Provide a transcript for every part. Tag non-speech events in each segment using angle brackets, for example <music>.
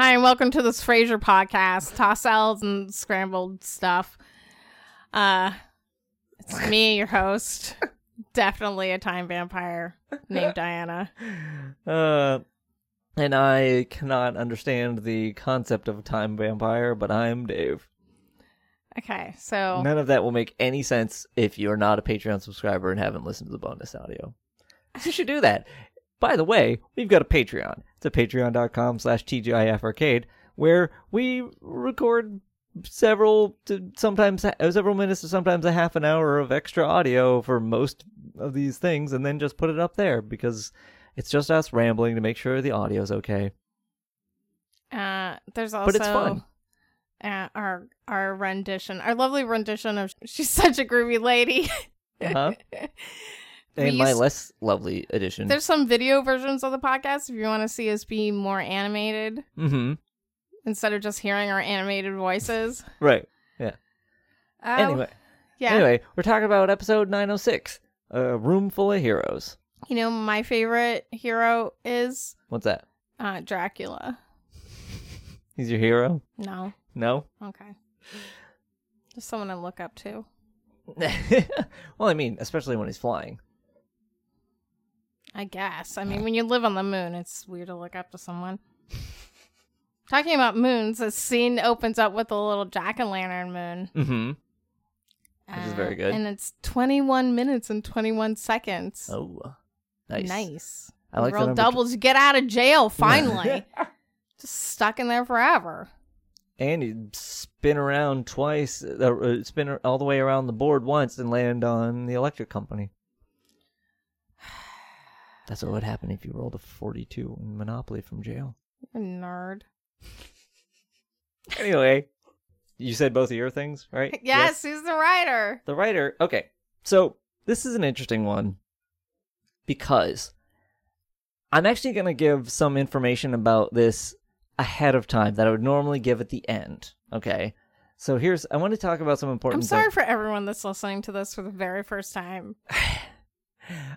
Hi, and welcome to this Frasier podcast, toss salads and scrambled stuff. Uh, it's me, your host, definitely a time vampire named Diana. <laughs> Uh, and I cannot understand the concept of a time vampire, but I'm Dave. Okay, so None of that will make any sense if you're not a Patreon subscriber and haven't listened to the bonus audio. You should do that. By the way, we've got a Patreon. It's at patreon.com slash TGIF arcade, where we record several, to sometimes uh, several minutes to sometimes a half an hour of extra audio for most of these things, and then just put it up there because it's just us rambling to make sure the audio's okay. uh, there's also But it's fun. Uh, our our rendition, our lovely rendition of "She's Such a Groovy Lady." Uh-huh. <laughs> And my less lovely edition. There's some video versions of the podcast if you want to see us be more animated Mm-hmm. instead of just hearing our animated voices. Right. Uh, anyway. yeah. Anyway, we're talking about episode 906, A Room Full of Heroes. You know, my favorite hero is What's that? uh, Dracula. <laughs> He's your hero? No, No? okay, just someone to look up to. <laughs> well, I mean, especially when he's flying. I guess. I mean, when you live on the moon, it's weird to look up to someone. <laughs> Talking about moons, the scene opens up with a little jack o' lantern moon. Mm-hmm. This is very good. And it's 21 minutes and 21 seconds. Oh, nice. Nice. I like Real number tw- doubles. Get out of jail, <laughs> finally. <laughs> Just stuck in there forever. and you spin around twice, uh, uh, spin all the way around the board once and land on the electric company. That's what would happen if you rolled a 42 in Monopoly from jail. You're a nerd. <laughs> Anyway, you said both of your things, right? <laughs> Yes, who's the writer? The writer. Okay. So this is an interesting one because I'm actually going to give some information about this ahead of time that I would normally give at the end. Okay. So here's, I want to talk about some important I'm sorry things. for everyone that's listening to this for the very first time. <sighs> <sighs> <sighs>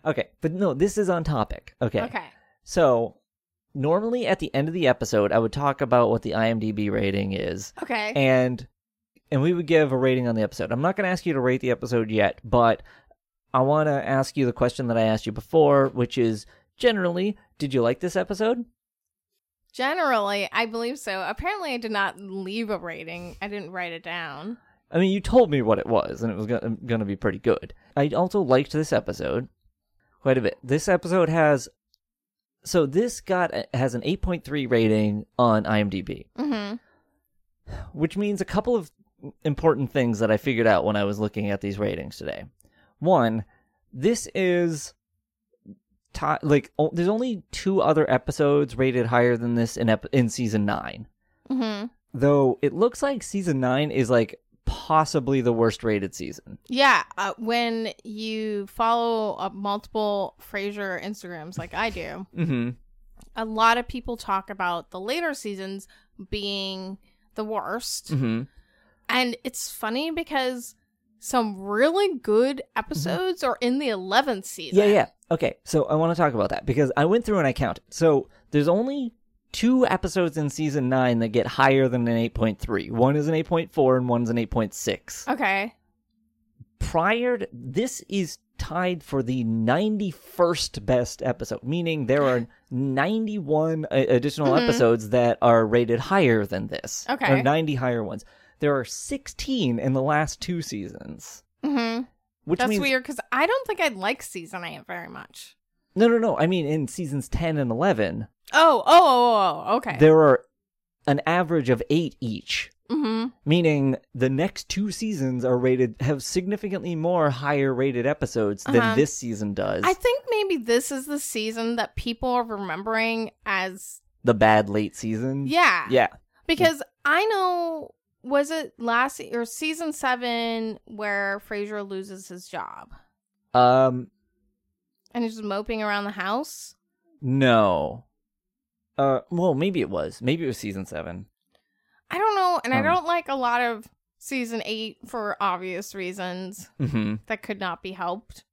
Okay. But no, this is on topic. Okay. Okay. So normally at the end of the episode, I would talk about what the IMDb rating is. Okay. and and we would give a rating on the episode. I'm not going to ask you to rate the episode yet, but I want to ask you the question that I asked you before, which is generally, did you like this episode? Generally, I believe so. Apparently, I did not leave a rating. I didn't write it down. I mean, you told me what it was, and it was going to be pretty good. I also liked this episode quite a bit. This episode has so this got has an 8.3 rating on IMDb, Mm-hmm. which means a couple of important things that I figured out when I was looking at these ratings today. One, this is like o- there's only two other episodes rated higher than this in ep- in season 9. Mm-hmm. Though it looks like season 9 is like possibly the worst rated season. Yeah, uh, when you follow uh, multiple Frasier Instagrams like I do, Mhm. a lot of people talk about the later seasons being the worst. Mhm. And it's funny because some really good episodes are in the 11th season. Yeah, yeah. Okay, so I want to talk about that because I went through and I counted. So there's only two episodes in season 9 that get higher than an 8.3. One is an 8.4 and one's an 8.6. Okay. prior to this is tied for the 91st best episode meaning there are 91 a- additional Mhm. episodes that are rated higher than this Okay. or 90 higher ones there are 16 in the last two seasons Mm-hmm. which That's means weird because I don't think I'd like season 8 very much. no no no i mean in seasons 10 and 11 Oh, oh, oh, oh, okay. there are an average of 8 each mm-hmm. meaning the next two seasons are rated have significantly more higher rated episodes Uh-huh. than this season does I think maybe this is the season that people are remembering as the bad late season yeah. yeah Because I know was it last se- or season 7 where Frasier loses his job Um, and he's just moping around the house? no. Uh, well, maybe it was. Maybe it was season seven. I don't know, and I Um. don't like a lot of season 8 for obvious reasons Mm-hmm. that could not be helped.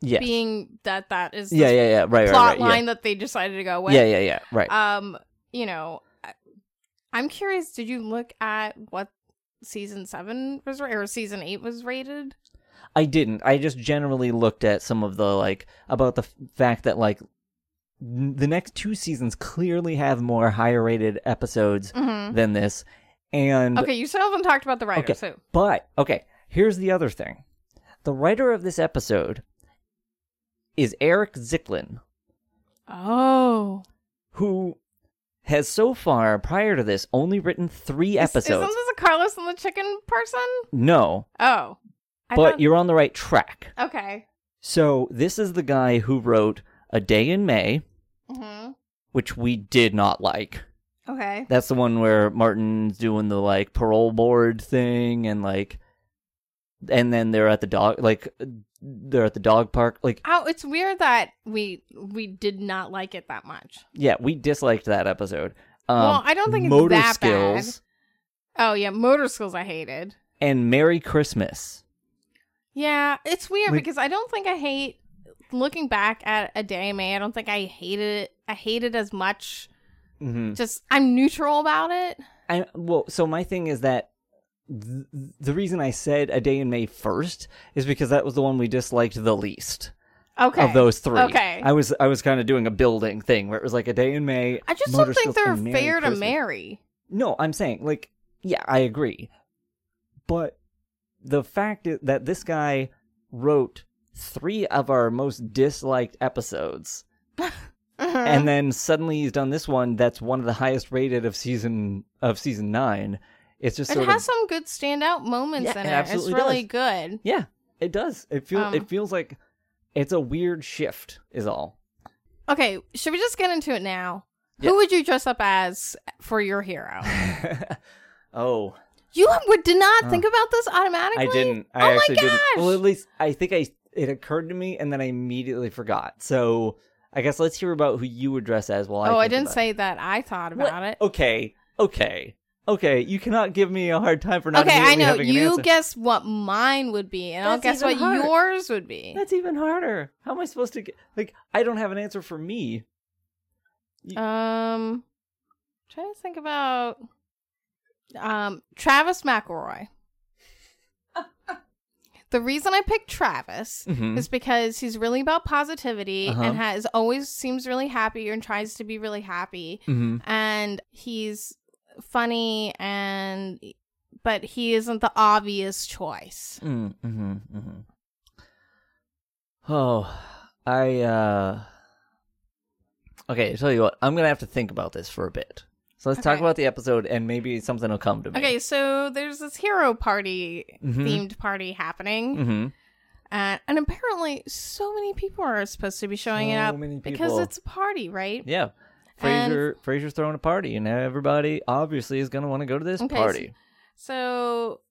Yes. Being that that is yeah, yeah, yeah. Right, plot right, right. line that they decided to go with. Yeah. yeah, yeah, yeah. Right. um you know I'm curious. Did you look at what season seven was ra- or season eight was rated? I didn't. I just generally looked at some of the like about the f- fact that like n- the next two seasons clearly have more higher rated episodes Mm-hmm. than this, and Okay, you still haven't talked about the writer, Okay. so But okay, here's the other thing: the writer of this episode is Eric Zicklin, oh, who has so far prior to this only written three Is- episodes. Isn't this a Carlos and the Chicken person? no, Oh, I but thought- you're on the right track. okay. So this is the guy who wrote A Day in May, hmm which we did not like. Okay. That's the one where Martin's doing the like parole board thing and like and then they're at the dog like they're at the dog park. Like Oh, it's weird that we we did not like it that much. yeah, we disliked that episode. Um, well, I don't think it's motor that skills bad. Oh yeah, motor skills I hated. and Merry Christmas. Yeah, it's weird Like- because I don't think I hate looking back at a day in May. I don't think I hated it. I hate it as much. Mm-hmm. Just I'm neutral about it. I well, so my thing is that th- the reason I said A Day in May first is because that was the one we disliked the least. Okay. of those three. Okay. I was I was kind of doing a building thing where it was like a day in May. I just don't think they're fair to marry. No, I'm saying like yeah, I agree. But the fact that this guy wrote three of our most disliked episodes <laughs> and then suddenly he's done this one that's one of the highest rated of season of season 9. It's just it has of some good standout moments Yeah, in it it. It's really does. good. Yeah, it does. It feels Um, it feels like it's a weird shift is all. Okay, should we just get into it now? Yeah. Who would you dress up as for your hero? <laughs> oh, You would, did not Oh. think about this automatically. I didn't. I oh my actually didn't. Well, at least I think I it occurred to me, and then I immediately forgot. So I guess let's hear about who you would dress as. While I oh, I didn't say that. I thought What? about it. Okay, okay, okay. You cannot give me a hard time for not. Okay, I know. having an You answer. guess what mine would be, and I'll That's guess what harder. yours would be. That's even harder. How am I supposed to get? Like, I don't have an answer for me. Um, trying to think about um Travis McElroy. The reason I picked Travis Mhm. is because he's really about positivity Uh-huh. and has always seems really happy and tries to be really happy Mhm. and he's funny and but he isn't the obvious choice. Mm, mhm, mhm. Oh, I uh Okay, I tell you what, I'm gonna have to think about this for a bit. So let's talk about the episode and maybe something will come to me. Okay, so there's this hero party Mhm. themed party happening. Mm-hmm. Uh, and apparently, so many people are supposed to be showing So up because it's a party, right? Yeah. And- Frasier Frasier's throwing a party and everybody obviously is gonna want to go to this Okay, party. So,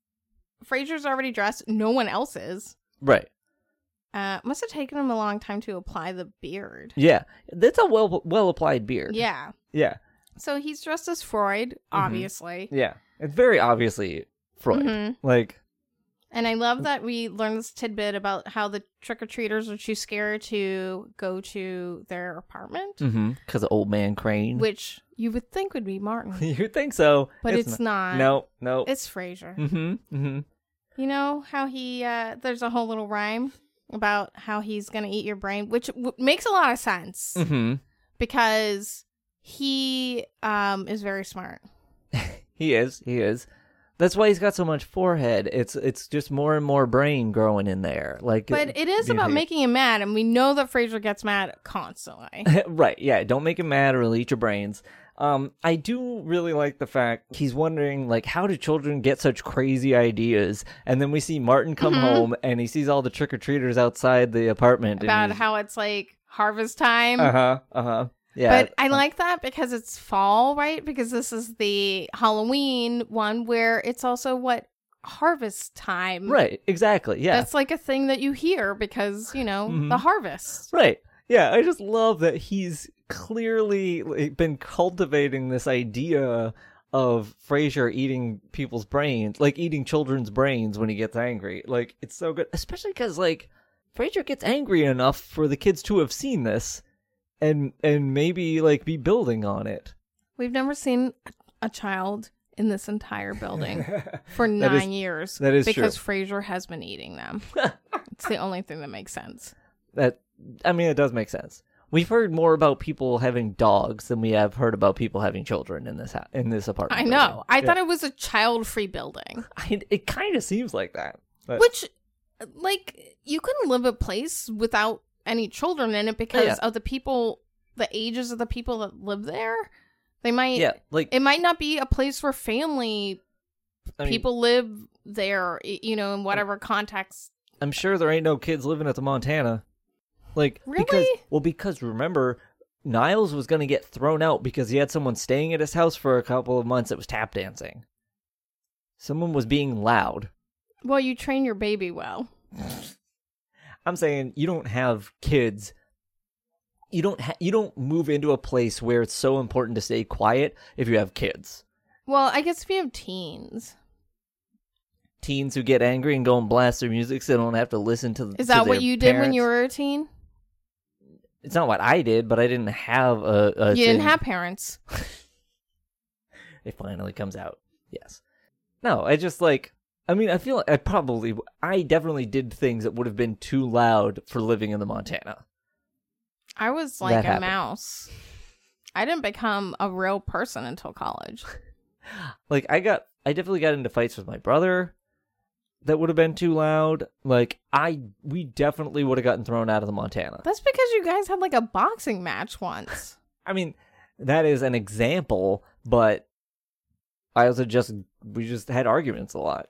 Frasier's already dressed. No one else is. Right. Uh, must have taken him a long time to apply the beard. Yeah. That's a well well applied beard. Yeah. Yeah. So he's dressed as Freud, Mm-hmm. obviously. Yeah. It's very obviously Freud. Mhm. Like And I love that we learned this tidbit about how the trick or treaters are too scared to go to their apartment, because of old man Crane. which you would think would be Martin, <laughs> you think so. but it's, not. No, no. It's Frasier. Mm-hmm. Mm-hmm. You know how he uh there's a whole little rhyme about how he's going to eat your brain, which w- makes a lot of sense Mm-hmm. because he um is very smart. <laughs> He is. He is. That's why he's got so much forehead. It's it's just more and more brain growing in there. Like, But it is about taken- making him mad and we know that Frasier gets mad constantly. <laughs> right. Yeah. Don't make him mad or he'll eat your brains. Um, I do really like the fact he's wondering like how do children get such crazy ideas, and then we see Martin come Mhm. home and he sees all the trick or treaters outside the apartment. about how it's like harvest time. Uh huh. Uh huh. Yeah. But I like that because it's fall, right? Because this is the Halloween one where it's also what harvest time. right. Exactly. Yeah. That's like a thing that you hear because, you know, Mhm. the harvest. Right. Yeah, I just love that he's clearly been cultivating this idea of Frasier eating people's brains, like eating children's brains when he gets angry. Like it's so good, especially because like Frasier gets angry enough for the kids to have seen this, and and maybe like be building on it. We've never seen a child in this entire building <laughs> for is- nine years. that is because Frasier has been eating them. <laughs> it's the only thing that makes sense. That I mean, it does make sense. We've heard more about people having dogs than we have heard about people having children in this ha- in this apartment. I building. know. I Yeah. thought it was a child-free building, <laughs> I, it kind of seems like that. But- which, like, you couldn't live a place without any children in it oh, because yeah. of the people, the ages of the people that live there. They might. yeah, like It might not be a place where family I mean, people live there. You know, in whatever context. I'm sure there ain't no kids living at the Montana. Like because Really? well because remember Niles was going to get thrown out because he had someone staying at his house for a couple of months that was tap dancing. Someone was being loud. Well, you train your baby well. <laughs> I'm saying you don't have kids. You don't ha- you don't move into a place where it's so important to stay quiet if you have kids. Well, I guess if you have teens, Teens who get angry and go and blast their music so they don't have to listen to. is to that what you did when you were a teen? It's not what I did, but I didn't have a. a you didn't have parents. <laughs> it finally comes out. Yes. No, I just like. I mean, I feel I probably, I definitely did things that would have been too loud for living in the Montana. I was That like a happened. mouse. I didn't become a real person until college. <laughs> Like, I got, I definitely got into fights with my brother that would have been too loud. Like, I, we definitely would have gotten thrown out of the Montana. That's because you guys had like a boxing match once. <laughs> I mean, that is an example, but I also just, we just had arguments a lot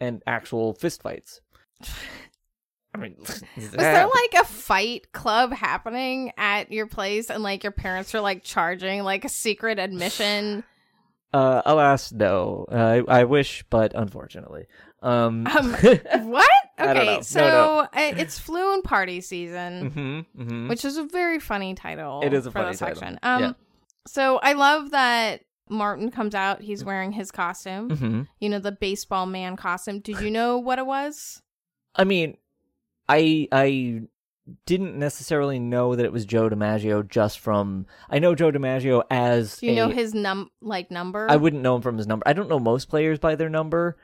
and actual fist fights. <laughs> I mean, <laughs> Was there like a fight club happening at your place and like your parents were like charging like a secret admission? <sighs> Uh, alas, no. Uh, I, I wish, but unfortunately. Um, Um, <laughs> what? I don't know. Okay, No, so no. uh, it's Flu and Party season, mhm, mhm. which is a very funny title. It is a funny title. section. Um, Yeah. so I love that Martin comes out. He's wearing his costume. Mhm. You know the baseball man costume. Did you know what it was? I mean, I I didn't necessarily know that it was Joe DiMaggio just from. I know Joe DiMaggio as. Do you know his num like number? I wouldn't know him from his number. I don't know most players by their number.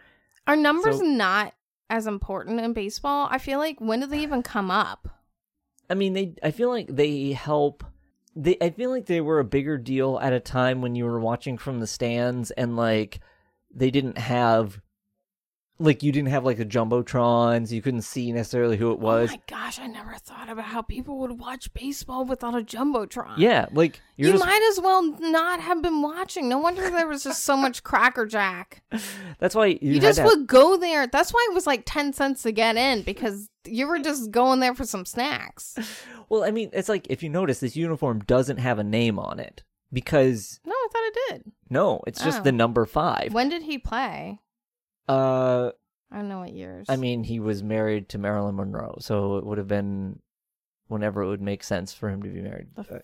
Are numbers So- not as important in baseball? I feel like when do they even come up? I mean, they. I feel like they help. They. I feel like they were a bigger deal at a time when you were watching from the stands, and like they didn't have, like you didn't have like the jumbotrons. You couldn't see necessarily who it oh was. Oh my gosh, I never thought about how people would watch baseball without a jumbotron. yeah, like you're you just. might as well not have been watching. No wonder there was just so much Cracker Jack. <laughs> that's why you, You, just have- would go there. That's why it was like ten cents to get in because you were just going there for some snacks. <laughs> Well, I mean, it's like if you notice, this uniform doesn't have a name on it because No, I thought it did. no, it's just Oh. the number five. When did he play? Uh, I don't know what years. I mean, he was married to Marilyn Monroe, so it would have been whenever it would make sense for him to be married. The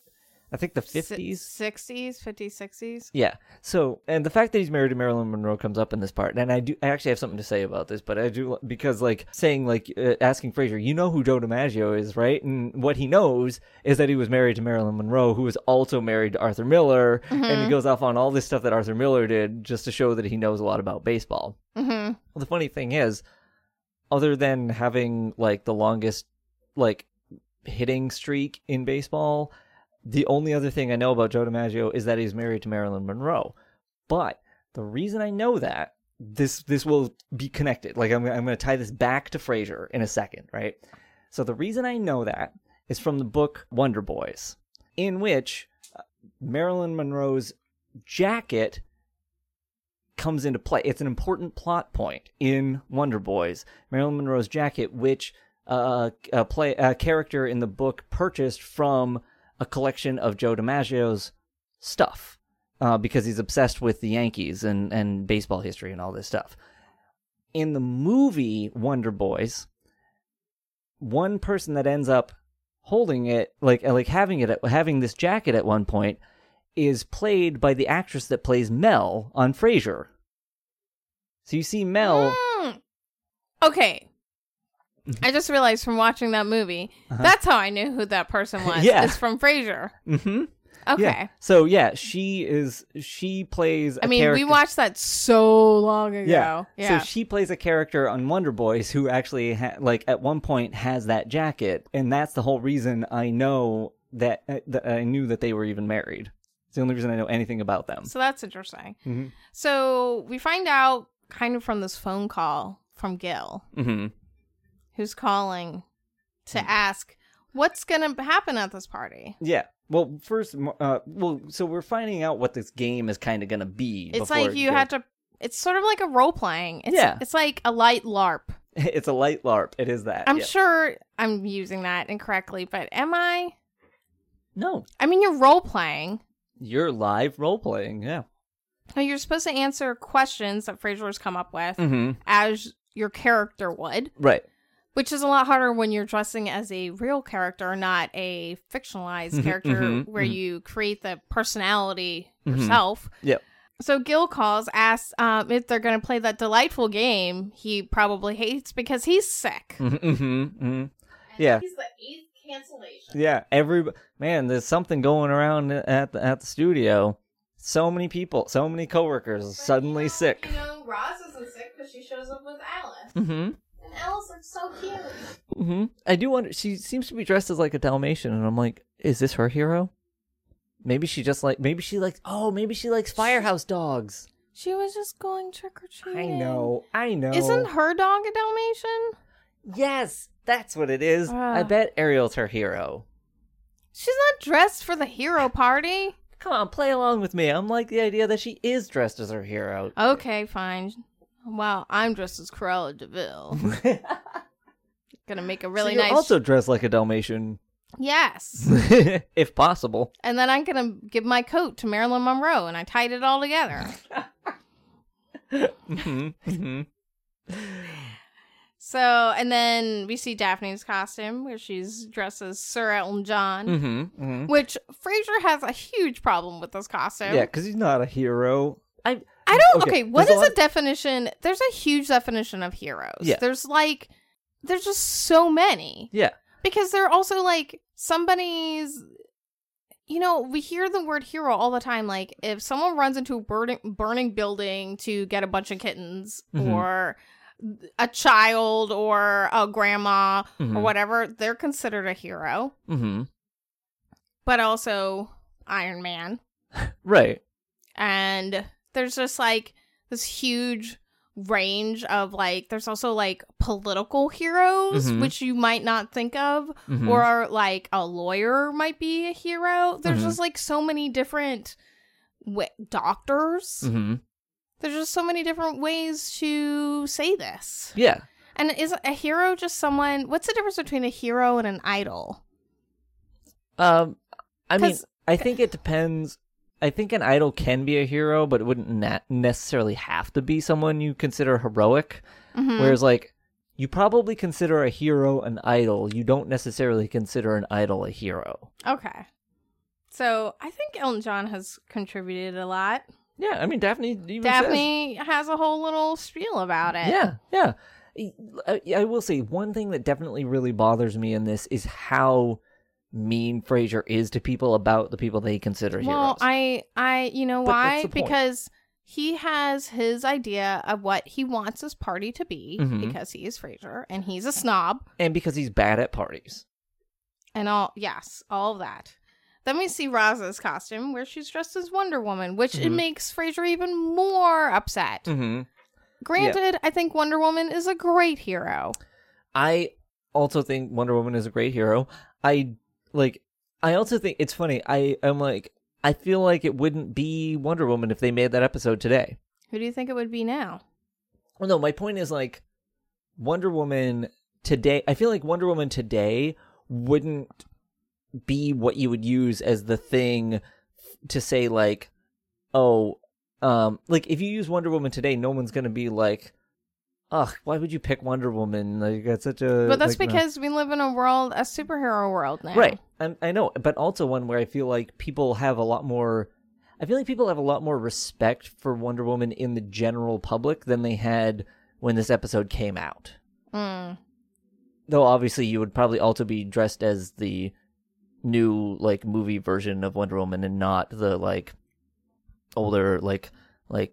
I think the fifties. sixties, fifties, sixties. Yeah. So, and the fact that he's married to Marilyn Monroe comes up in this part, and I do. I actually have something to say about this, but I do because like saying like uh, asking Frasier, you know who Joe DiMaggio is, right? And what he knows is that he was married to Marilyn Monroe, who was also married to Arthur Miller, and he goes off on all this stuff that Arthur Miller did just to show that he knows a lot about baseball. Mm-hmm. Well, the funny thing is, other than having like the longest like hitting streak in baseball, the only other thing I know about Joe DiMaggio is that he's married to Marilyn Monroe. But the reason I know that this this will be connected. Like I'm I'm going to tie this back to Frasier in a second, right? So the reason I know that is from the book Wonder Boys, in which uh, Marilyn Monroe's jacket comes into play. It's an important plot point in Wonder Boys. Marilyn Monroe's jacket, which uh, a play a character in the book purchased from a collection of Joe DiMaggio's stuff uh, because he's obsessed with the Yankees and and baseball history and all this stuff. In the movie Wonder Boys, one person that ends up holding it, like like having it, having this jacket at one point, is played by the actress that plays Mel on Frasier. So you see Mel. Mm. Okay. I just realized from watching that movie, Uh-huh. that's how I knew who that person was. <laughs> Yeah. It's from Frasier. hmm Okay. Yeah. So yeah, she is. She plays. I I mean, character- we watched that so long ago. Yeah. Yeah. So she plays a character on Wonder Boys who actually, ha- like, at one point has that jacket, and that's the whole reason I know that, uh, that I knew that they were even married. It's the only reason I know anything about them. So that's interesting. Mhm. So we find out kind of from this phone call from Gil, Mm-hmm. Who's calling to Hmm. ask what's going to happen at this party. Yeah. Well, first, uh, well, so we're finding out what this game is kind of gonna be. It's like you had to. It's sort of like a role playing. It's, Yeah. It's like a light LARP. <laughs> It's a light LARP. It is that. I'm yeah. sure I'm using that incorrectly, but am I? No, I mean, you're role playing. you're live role playing. Yeah. So you're supposed to answer questions that Frasier's come up with Mm-hmm. as your character would, Right. Which is a lot harder when you're dressing as a real character, not a fictionalized Mhm, character mhm, where mhm. you create the personality Mhm. yourself. Yep. So Gil calls, asks um, if they're going to play that delightful game he probably hates because he's sick. Mm-hmm. mm-hmm. Yeah. He's the eighth cancellation. Yeah, every man, there's something going around at the at the studio. So many people, so many coworkers are suddenly sick. You know, Roz isn't sick because she shows up with Alice. Mm-hmm. So cute. Mm-hmm. I do wonder. She seems to be dressed as like a Dalmatian, and I'm like, is this her hero? Maybe she just like. Maybe she likes. Oh, maybe she likes firehouse dogs. She was just going trick or treating. I know. I know. Isn't her dog a Dalmatian? Yes, that's what it is. I Ah. bet Ariel's her hero. She's not dressed for the hero party. Come on, play along with me. I'm like the idea that she is dressed as her hero. Okay, fine. Well, I'm dressed as Cruella de Vil. <laughs> Gonna make a really so you're nice. also dressed like a Dalmatian, yes. <laughs> if possible. And then I'm gonna give my coat to Marilyn Monroe, and I tied it all together. <laughs> hmm So, and then we see Daphne's costume where she's dressed as Sir Elton John, hmm hmm which Frasier has a huge problem with this costume. Yeah, because he's not a hero. I I don't. Okay, Okay, what is a a, definition? There's a huge definition of heroes. Yeah. There's like, there's just so many yeah. because they're also like somebody's. You know, we hear the word hero all the time. Like, if someone runs into a burning burning building to get a bunch of kittens, Mhm. or a child, or a grandma, or Mhm. whatever, they're considered a hero. hmm But also Iron Man. <laughs> Right. and there's just like this huge range of like there's also like political heroes Mhm. which you might not think of Mhm. or like a lawyer might be a hero there's Mhm. just like so many different wa- doctors hmm there's just so many different ways to say this Yeah. and is a hero just someone what's the difference between a hero and an idol Um, I mean I think it depends. I think an idol can be a hero, but it wouldn't na- necessarily have to be someone you consider heroic. Mhm. Whereas, like, you probably consider a hero an idol. You don't necessarily consider an idol a hero. okay so i think elton john has contributed a lot Yeah, I mean, Daphne even Daphne has a whole little spiel about it. yeah, yeah. I, I will say one thing that definitely really bothers me in this is how mean Frasier is to people about the people they consider Well, heroes. I, I, you know But why? Because he has his idea of what he wants his party to be, Mhm. because he is Frasier and he's a snob and because he's bad at parties. and all. Yes, all of that. Then we see Roz's costume where she's dressed as Wonder Woman, which it Mhm. makes Frasier even more upset. Mm-hmm. Granted, I think Wonder Woman is a great hero. I also think Wonder Woman is a great hero. I like. I also think it's funny. I am like. I feel like it wouldn't be Wonder Woman if they made that episode today. Who do you think it would be now? Well, no, my point is like Wonder Woman today. I feel like Wonder Woman today wouldn't be what you would use as the thing to say like, oh, um, like if you use Wonder Woman today, no one's gonna be like, ugh, why would you pick Wonder Woman? Like that's such a. But that's like, no." because we live in a world, a superhero world now. Right. I, I know, but also one where I feel like people have a lot more. I feel like people have a lot more respect for Wonder Woman in the general public than they had when this episode came out. Mm. Though obviously you would probably also be dressed as the new like movie version of Wonder Woman and not the like older like like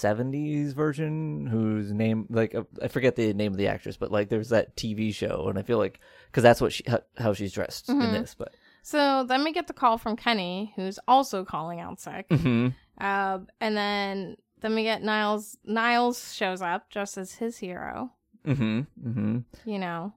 70s version whose name like uh, I forget the name of the actress but like there's that TV show and I feel like cuz that's what she how, she's dressed in Mhm. this but So then we get the call from Kenny, who's also calling out sick. mhm Uh, and then then we get Niles. Niles shows up just as his hero. mhm mhm You know,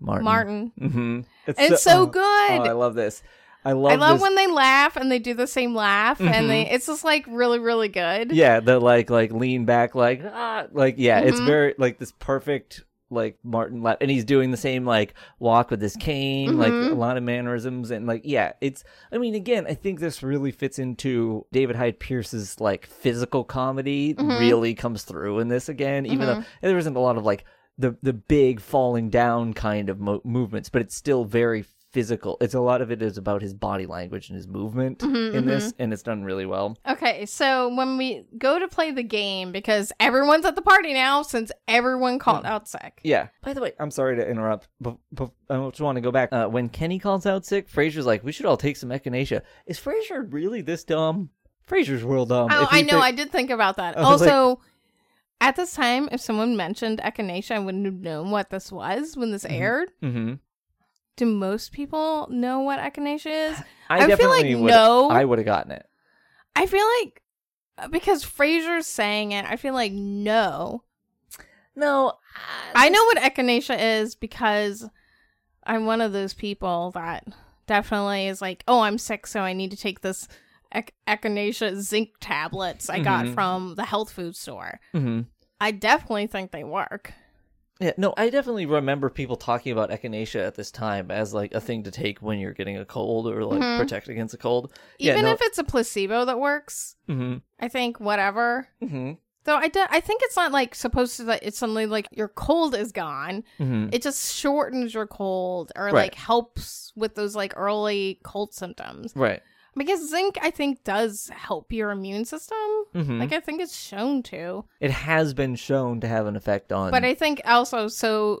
Martin Martin. mhm It's so oh, good. oh, I love this I love I love this when they laugh and they do the same laugh, and they Mhm. it's just like really really good. yeah the like like lean back like ah like yeah it's Mhm. very like this perfect like martin laugh, and he's doing the same like walk with his cane like Mhm. a lot of mannerisms and like yeah it's i mean again i think this really fits into david hyde pierce's like physical comedy Mhm. really comes through in this again even though there isn't a lot of like the the big falling down kind of mo- movements but it's still very physical it's a lot of it is about his body language and his movement Mhm, in this and it's done really well Okay, so when we go to play the game, because everyone's at the party now since everyone called out sick. Yeah. By the way, I'm sorry to interrupt, but, but I just want to go back. Uh, when Kenny calls out sick, Frasier's like, "We should all take some echinacea." Is Frasier really this dumb? Frasier's real dumb. Oh, I know. think- I did think about that. <laughs> I was like- Also, at this time, if someone mentioned echinacea, I wouldn't have known what this was when this Mhm. aired. Mhm. Do most people know what echinacea is? I, I feel like would. no. I would have gotten it. I feel like uh, because Frasier's saying it, I feel like no. No, I know what echinacea is because I'm one of those people that definitely is like, oh, I'm sick, so I need to take this ec- echinacea zinc tablets I got Mhm. from the health food store. hmm I definitely think they work. Yeah, no, I definitely remember people talking about echinacea at this time as like a thing to take when you're getting a cold or like Mhm. protect against a cold. Yeah, Even no- if it's a placebo that works, Mm-hmm. I think whatever. Mm-hmm. Though I, do, I think it's not like supposed to that it's suddenly like your cold is gone. Mm-hmm. It just shortens your cold or Right. like helps with those like early cold symptoms. Right. Because zinc I think does help your immune system. Mm-hmm. Like I think it's shown to. it has been shown to have an effect on. But I think also so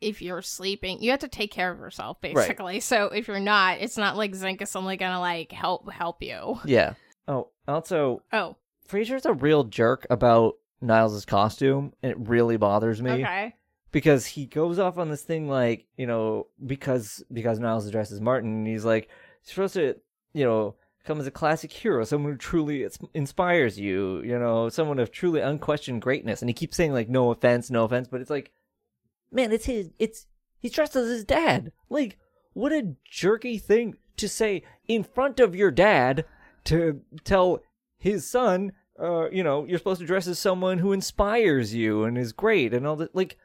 if you're sleeping, you have to take care of yourself basically. So if you're not, it's not like zinc is suddenly gonna like help help you. yeah. Oh, also, Oh, Frasier's a real jerk about Niles' costume, and it really bothers me okay. because he goes off on this thing like, you know, because because Niles addresses Martin, and he's like he's supposed to, you know, come as a classic hero, someone who truly inspires you, you know, someone of truly unquestioned greatness, and he keeps saying like, no offense, no offense, but it's like, man, it's his, it's dressed as his dad, like. What a jerky thing to say in front of your dad to tell his son, uh, you know, you're supposed to dress as someone who inspires you and is great and all that. Like,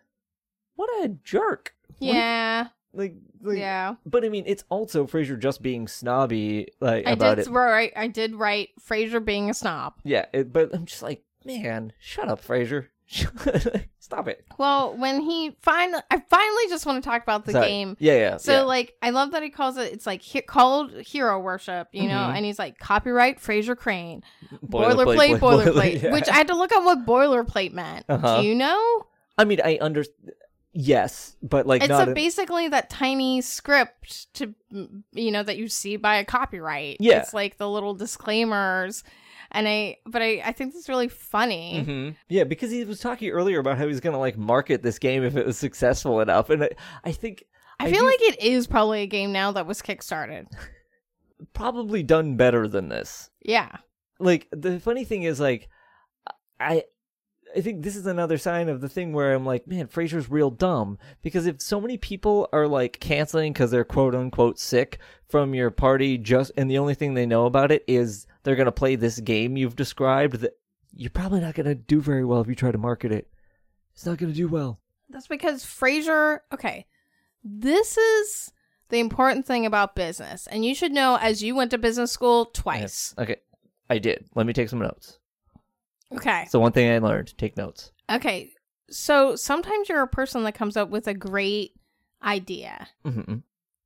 what a jerk! Yeah. Like, like yeah. But I mean, it's also Frasier just being snobby, like I about did it. write I did write Frasier being a snob. Yeah, it, but I'm just like, man, shut up, Frasier. <laughs> Stop it. Well, when he finally I finally just want to talk about the Sorry. game. Yeah, yeah. So yeah. like I love that he calls it it's like he- called hero worship, you know, Mhm. and he's like copyright Frasier Crane. Boilerplate, Boilerplate, boiler- <laughs> boilerplate, yeah. which I had to look up what boilerplate meant. Uh-huh. Do you know? I mean, I understand. Yes, but like it's not. a, a- basically that tiny script to mm, you know that you see by a copyright. Yeah. It's like the little disclaimers. And I but I I think that's really funny. Mhm. Yeah, because he was talking earlier about how he's gonna like market this game if it was successful enough, and I, I think I, I feel do- like it is probably a game now that was kickstarted. <laughs> probably done better than this. Yeah. like the funny thing is like i i think this is another sign of the thing where i'm like man frasier's real dumb. Because if so many people are like canceling because they're quote unquote sick from your party just and the only thing they know about it is they're going to play this game you've described that you're probably not going to do very well if you try to market it. It's not going to do well. That's because Frasier. Okay, this is the important thing about business, and you should know as you went to business school twice. okay i did. Let me take some notes Okay, so one thing i learned take notes okay. So sometimes you're a person that comes up with a great idea, hmm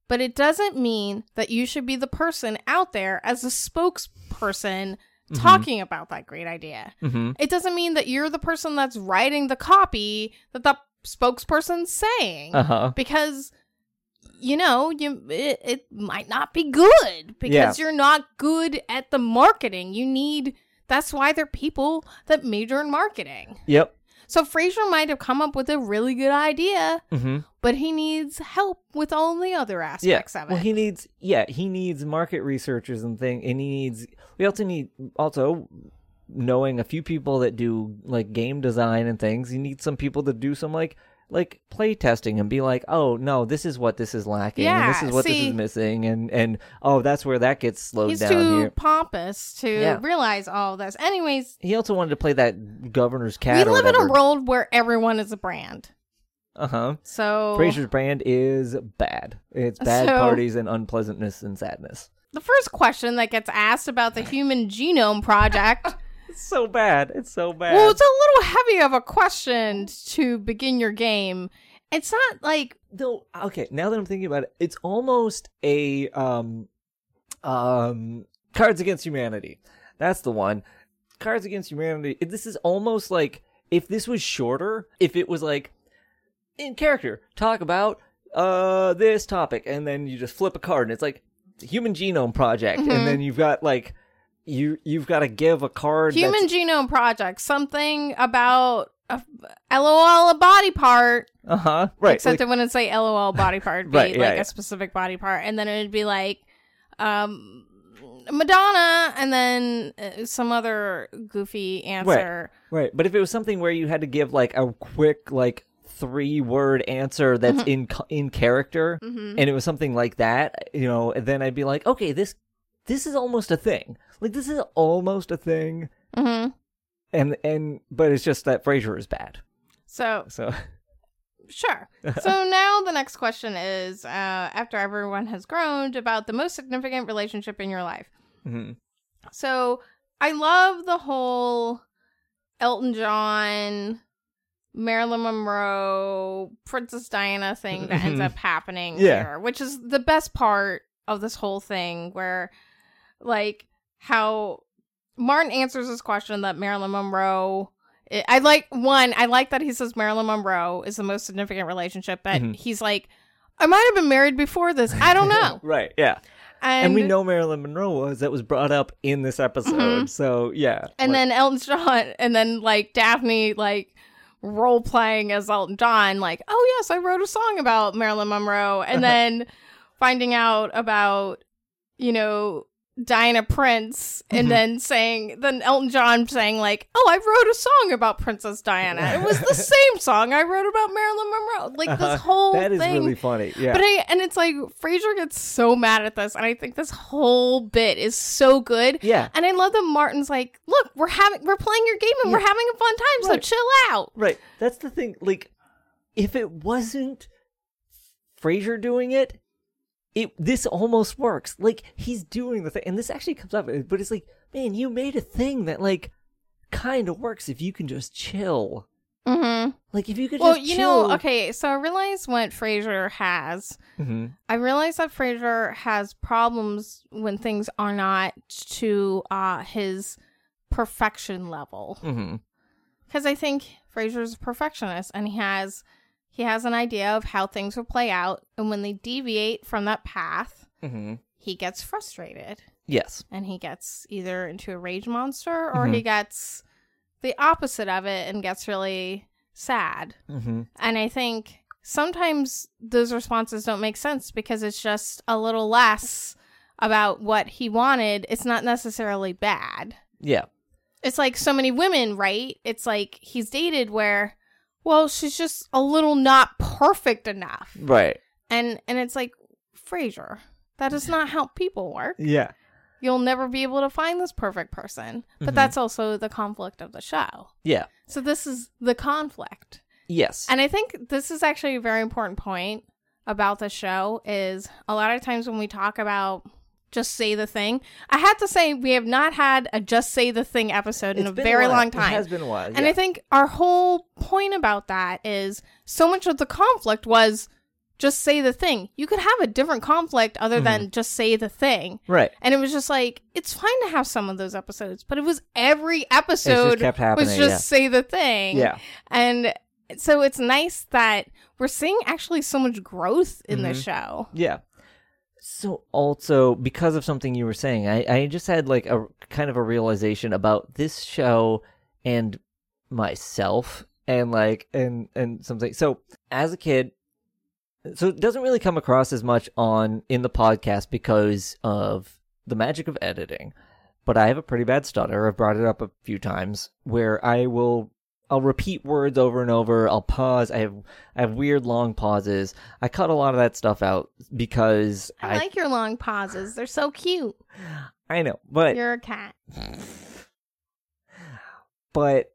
but it doesn't mean that you should be the person out there as a spokesperson Mhm. talking about that great idea. hmm It doesn't mean that you're the person that's writing the copy that the spokesperson's saying. uh-huh because you know, you it, it might not be good because Yeah. you're not good at the marketing. You need that's why they're people that major in marketing. Yep. So Frasier might have come up with a really good idea, Mm-hmm. but he needs help with all the other Yeah. aspects of it. Well, he needs yeah he needs market researchers and thing, and he needs we also need also knowing a few people that do like game design and things. You need some people to do some like like play testing and be like, oh no, this is what this is lacking, and this Yeah, is what this see- is missing, and and oh that's where that gets slowed He's down too here. pompous to Yeah. realize all this. Anyways, He also wanted to play that governor's cat. we live in a world where everyone is a brand. Uh huh. So Frasier's brand is bad. It's bad So- parties and unpleasantness and sadness. the first question that gets asked about the <laughs> Human Genome Project It's so bad. It's so bad. Well, it's a little heavy of a question to begin your game. It's not like though okay now that i'm thinking about it it's almost a um um cards against humanity that's the one cards against humanity this is almost like if this was shorter if it was like in character talk about uh this topic and then you just flip a card and it's like human genome project Mhm. and then you've got like you you've got to give a card Human Genome Project, something about a, LOL a body part, uh-huh right except like- it wouldn't say LOL body part, be <laughs> Right, yeah, like yeah. a specific body part, and then it'd be like um Madonna, and then uh, some other goofy answer. Right, but if it was something where you had to give like a quick like three word answer that's Mm-hmm. in in character, Mhm. and it was something like that, you know, then I'd be like, okay, this this is almost a thing. Like this is almost a thing, hmm and and but it's just that Frasier is bad. So So <laughs> Sure. so <laughs> now the next question is uh, after everyone has groaned about the most significant relationship in your life. mhm. So I love the whole Elton John, Marilyn Monroe, Princess Diana thing that ends up <laughs> happening Yeah. here, which is the best part of this whole thing, where like how Martin answers this question that Marilyn Monroe. I I like one. I like that he says Marilyn Monroe is the most significant relationship, but Mhm. he's like, I might have been married before this. I don't know. <laughs> right, yeah, And, and, we know Marilyn Monroe was that was brought up in this episode. Mhm. So yeah, And like- then Elton John, and then like Daphne, like role playing as Elton John, like, oh yes, I wrote a song about Marilyn Monroe, and then finding out about, you know, Diana Prince, and Mhm. then saying, then Elton John saying like, oh, I wrote a song about Princess Diana. It was the <laughs> same song I wrote about Marilyn Monroe. Like this whole that is thing. really funny. Yeah, But I and it's like Frasier gets so mad at this, and I think this whole bit is so good. yeah, And I love that Martin's like, look, we're having we're playing your game and Yeah. we're having a fun time, Right. so chill out. Right. That's the thing. Like, if it wasn't Frasier doing it, it this almost works. Like he's doing the thing, and this actually comes up. But it's like, man, you made a thing that like kind of works if you can just chill. Mm-hmm. Like if you could Well, you chill. know, okay, so I realize what Frasier has. hmm I realize that Frasier has problems when things are not to uh his perfection level. Because I think Frasier's a perfectionist and he has he has an idea of how things will play out, and when they deviate from that path, hmm he gets frustrated. Yes. and he gets either into a rage monster or Mhm. he gets the opposite of it and gets really sad. hmm And I think sometimes those responses don't make sense because it's just a little less about what he wanted. It's not necessarily bad. Yeah. It's like so many women, right? It's like he's dated where, well, she's just a little not perfect enough. Right. And and it's like, Frasier, that does not how people work Yeah. you'll never be able to find this perfect person. But Mhm. that's also the conflict of the show. Yeah. So this is the conflict. Yes. And I think this is actually a very important point about the show is a lot of times when we talk about just say the thing, I have to say we have not had a just say the thing episode in It's a very while. long It time. has been a while. And. I think our whole point about that is so much of the conflict was just say the thing. You could have a different conflict other Mm-hmm. than just say the thing. right. And it was just like, it's fine to have some of those episodes, but it was every It just episode kept was just say the thing. yeah. And so it's nice that we're seeing actually so much growth in Mm-hmm. this show. Yeah. So also because of something you were saying, I, I just had like a kind of a realization about this show and myself and like and and something. So as a kid, so it doesn't really come across as much on in the podcast because of the magic of editing. But I have a pretty bad stutter. I've brought it up a few times where I will I'll repeat words over and over. I'll pause. I have I have weird long pauses. I cut a lot of that stuff out because I, I like your long pauses. They're so cute. I know, but You're a cat. but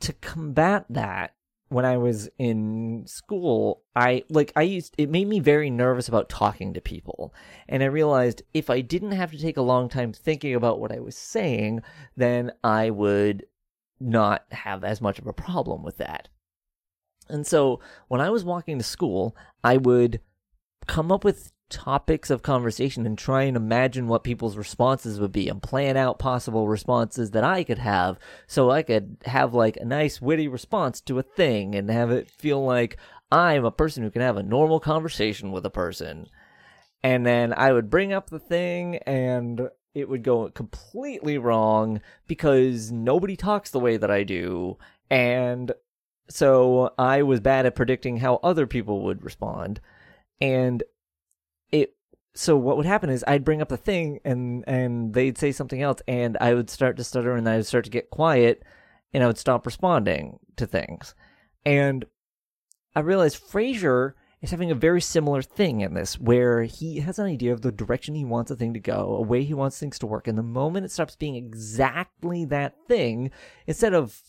to combat that when I was in school, I like I used it made me very nervous about talking to people. And I realized if I didn't have to take a long time thinking about what I was saying, then I would not have as much of a problem with that. And so when I was walking to school, I would come up with topics of conversation and try and imagine what people's responses would be and plan out possible responses that I could have so I could have like a nice witty response to a thing and have it feel like I'm a person who can have a normal conversation with a person. And then I would bring up the thing and it would go completely wrong because nobody talks the way that I do. And so I was bad at predicting how other people would respond. And it so what would happen is I'd bring up the thing and and they'd say something else and I would start to stutter and I would start to get quiet and I would stop responding to things. And I realized Frasier is having a very similar thing in this where he has an idea of the direction he wants a thing to go, a way he wants things to work, and the moment it stops being exactly that thing, instead of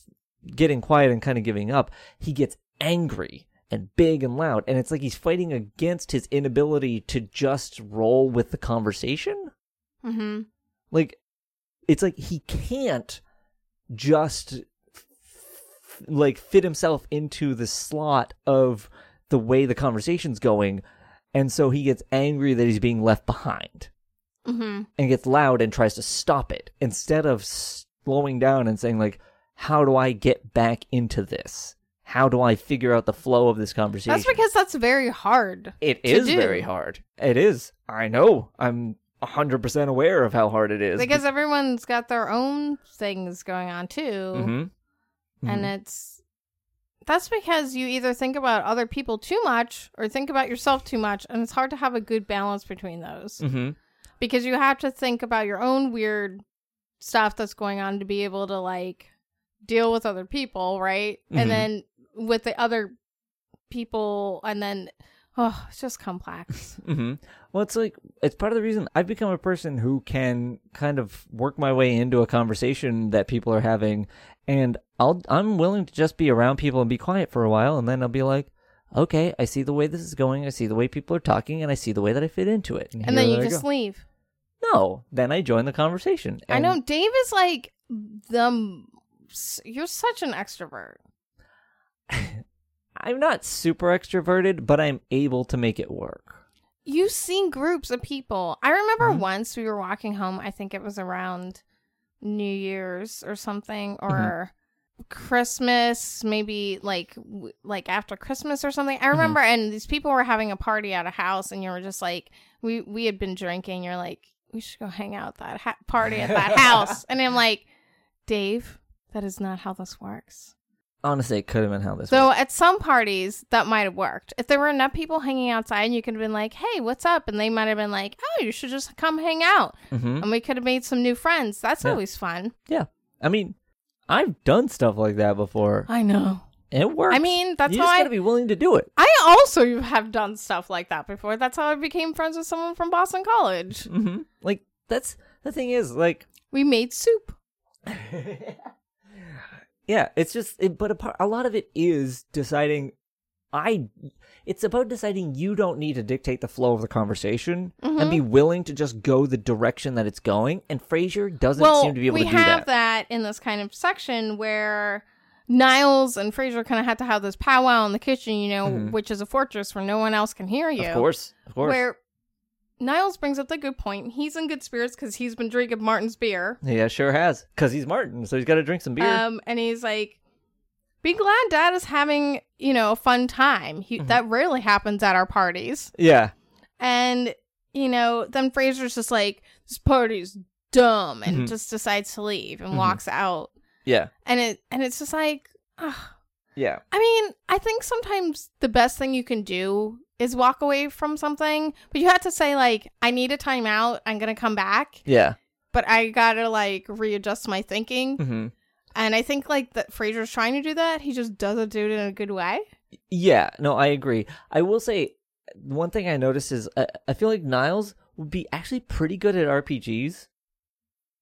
getting quiet and kind of giving up, he gets angry and big and loud. And it's like he's fighting against his inability to just roll with the conversation. Mm-hmm. Like, it's like he can't just like fit himself into the slot of the way the conversation's going. And so he gets angry that he's being left behind Mm-hmm. and gets loud and tries to stop it instead of slowing down and saying like how do i get back into this how do i figure out the flow of this conversation That's because that's very hard. it is do. very hard it is i know i'm 100% aware of how hard it is Because everyone's got their own things going on too. Mhm. And Mhm. it's that's because you either think about other people too much or think about yourself too much, and it's hard to have a good balance between those. Mhm. Because you have to think about your own weird stuff that's going on to be able to like deal with other people, right? Mhm. And then with the other people and then oh, it's just complex. <laughs> hmm Well, it's like it's part of the reason I've become a person who can kind of work my way into a conversation that people are having, and I'll I'm willing to just be around people and be quiet for a while, and then I'll be like, okay, I see the way this is going, I see the way people are talking, and I see the way that I fit into it, and then you just leave. no, then I join the conversation. I know Dave is like the you're such an extrovert. <laughs> I'm not super extroverted, but I'm able to make it work. You've seen groups of people. I remember Mhm. once we were walking home. I think it was around New Year's or something, or Christmas, maybe like like after Christmas or something. I remember, and these people were having a party at a house, and you were just like, we we had been drinking. You're like, we should go hang out at that ha- party at that <laughs> house, and I'm like, Dave, that is not how this works. Honestly, it could have been how this So worked. at some parties that might have worked. If there were enough people hanging outside, and you could have been like, "Hey, what's up?" And they might have been like, "Oh, you should just come hang out." hmm And we could have made some new friends. That's Yeah. always fun. Yeah, I mean, I've done stuff like that before. I know. It works. I mean, that's how you how just I. gotta be willing to do it. I also have done stuff like that before. That's how I became friends with someone from Boston College. hmm Like that's the thing is like, We made soup. <laughs> yeah, it's just. It, but a, part, a lot of it is deciding. I. It's about deciding you don't need to dictate the flow of the conversation and Mm-hmm. be willing to just go the direction that it's going. And Frasier doesn't well, seem to be able to do that. We have that. in this kind of section where Niles and Frasier kind of had to have this powwow in the kitchen, you know, Mhm. which is a fortress where no one else can hear you. Of course, of course. Where Niles brings up the good point. He's in good spirits because he's been drinking Martin's beer. yeah, sure has. Because he's Martin, so he's got to drink some beer. Um, and he's like, be glad dad is having, you know, a fun time. He, Mhm. That rarely happens at our parties. Yeah. And, you know, then Frasier's just like, this party's dumb and Mhm. just decides to leave and Mhm. walks out. Yeah. And it and it's just like, ugh. Yeah. I mean, I think sometimes the best thing you can do is walk away from something, but you have to say like, I need a timeout. I'm gonna come back, Yeah. but I gotta like readjust my thinking. hmm And I think like that Frasier's trying to do that. He just doesn't do it in a good way. Yeah. No, I agree. I will say one thing I noticed is I, I feel like Niles would be actually pretty good at RPGs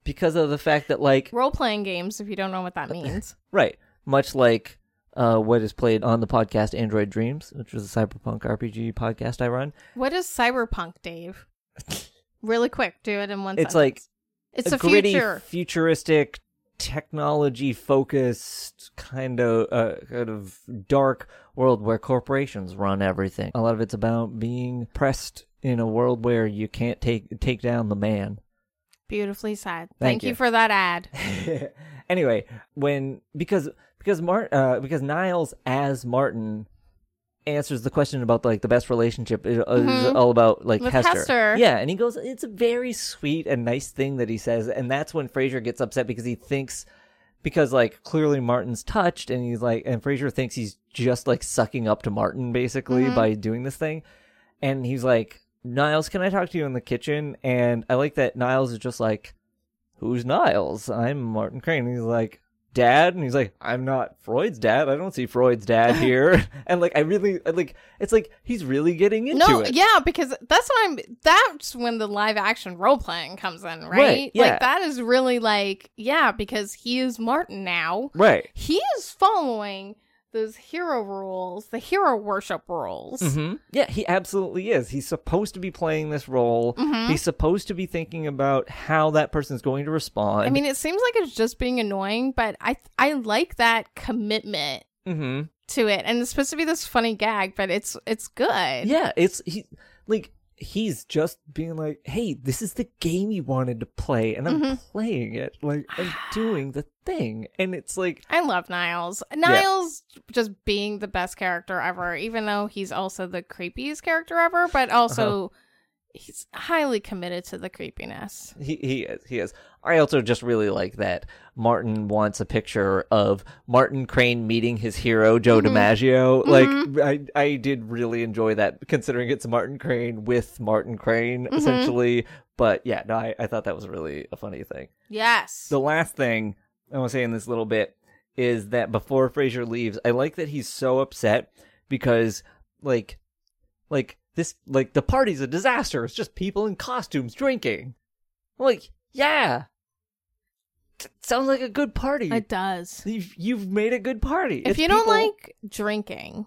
because of the fact that like Role playing games, if you don't know what that means. <laughs> right, much like uh, what is played on the podcast Android Dreams, which is a cyberpunk RPG podcast I run. what is cyberpunk, Dave? <laughs> Really quick, do it in one. It's sentence. like it's a the gritty, future. futuristic, technology focused kind of uh, kind of dark world where corporations run everything. A lot of it's about being pressed in a world where you can't take take down the man. Beautifully said. Thank Thank, you. you. for that ad. <laughs> anyway, when because because Mart uh, because Niles as Martin answers the question about like the best relationship is, is Mhm. all about like With Hester. Hester. Yeah, and he goes it's a very sweet and nice thing that he says and that's when Frasier gets upset because he thinks because like clearly Martin's touched and he's like and Frasier thinks he's just like sucking up to Martin basically Mhm. by doing this thing and he's like Niles, can I talk to you in the kitchen? And I like that Niles is just like, Who's Niles? I'm Martin Crane. And he's like, Dad? And he's like, I'm not Freud's dad. I don't see Freud's dad here. <laughs> and like, I really, I like, it's like he's really getting into it. no, it. yeah, because that's what I'm. That's when the live action role playing comes in, right? Right, yeah. Like that is really like, yeah, because he is Martin now. Right. He is following those hero rules, the hero worship rules. hmm Yeah, he absolutely is. He's supposed to be playing this role. Mhm. He's supposed to be thinking about how that person's going to respond. I mean, it seems like it's just being annoying, but I I like that commitment hmm to it, and it's supposed to be this funny gag, but it's it's good. Yeah, it's he like he's just being like, "Hey, this is the game you wanted to play, and I'm Mhm. playing it. Like I'm <sighs> doing the thing." And it's like, I love Niles. Niles just being the best character ever, even though he's also the creepiest character ever, but also Uh-huh. He's highly committed to the creepiness. he he is he is. I also just really like that Martin wants a picture of Martin Crane meeting his hero Joe Mhm. DiMaggio. Like I I did really enjoy that, considering it's Martin Crane with Martin Crane Mhm. essentially. But yeah, no, I, I thought that was really a funny thing. Yes. The last thing I want to say in this little bit is that before Frasier leaves, I like that he's so upset because, like, like this, like the party's a disaster. It's just people in costumes drinking. I'm like, yeah, T- sounds like a good party. it does. You've, you've made a good party. If It's you don't people- like drinking,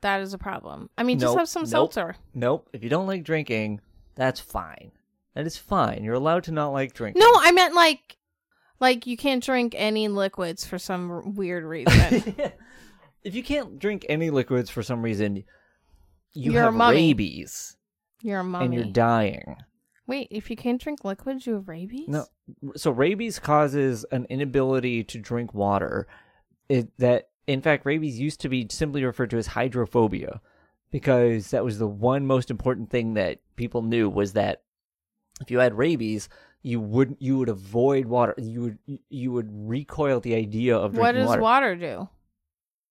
that is a problem. I mean, just Nope, have some nope. seltzer. nope, if you don't like drinking, that's fine. That is fine. You're allowed to not like drinking. No, I meant like, like you can't drink any liquids for some r- weird reason. <laughs> if you can't drink any liquids for some reason, you You're a have mummy. rabies you're a mummy. and you're dying. Wait, if you can't drink liquids, you have rabies? No, so rabies causes an inability to drink water. It that in fact rabies used to be simply referred to as hydrophobia because that was the one most important thing that people knew was that if you had rabies you would you would avoid water you would you would recoil at the idea of drinking What does water. water do?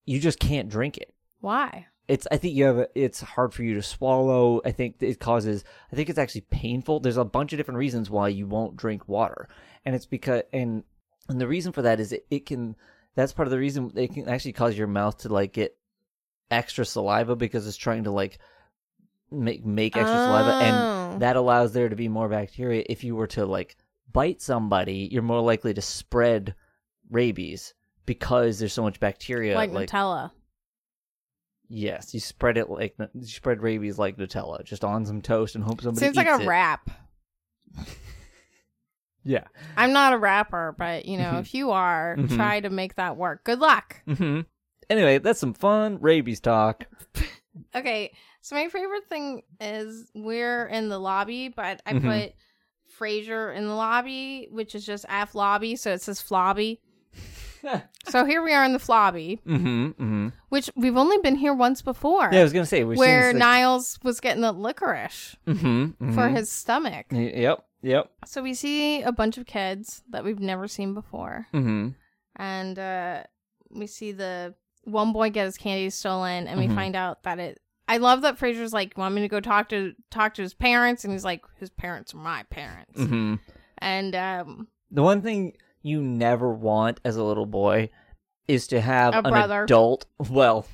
you just can't drink it Why? It's i think you have a, it's hard for you to swallow. I think it causes i think it's actually painful. There's a bunch of different reasons why you won't drink water. And it's because and and the reason for that is it, it can that's part of the reason it can actually cause your mouth to like get extra saliva because it's trying to like make make extra saliva. Oh. and that allows there to be more bacteria. If you were to like bite somebody you're more likely to spread rabies because there's so much bacteria like, Nutella. Yes, you spread it like you spread rabies like Nutella, just on some toast and hope somebody Seems like a it. rap. <laughs> Yeah. I'm not a rapper, but you know, Mhm. if you are, Mhm. try to make that work. Good luck. hmm Anyway, that's some fun rabies talk. <laughs> Okay, so my favorite thing is we're in the lobby, but I Mhm. put Frasier in the lobby, which is just F lobby, so it says flobby. <laughs> So here we are in the flobby, mm-hmm. Mm-hmm. which we've only been here once before, Yeah, I was gonna say where seen Niles was getting the licorice mm-hmm, for his stomach. Yep. Yep. So we see a bunch of kids that we've never seen before, Mm-hmm. and uh, we see the one boy get his candy stolen, and we Mhm. find out that it. I love that Frasier's like, "Want me to go talk to talk to his parents?" And he's like, "His parents are my parents." Mm-hmm. And um, The one thing you never want as a little boy is to have A an brother. adult. <laughs> Well,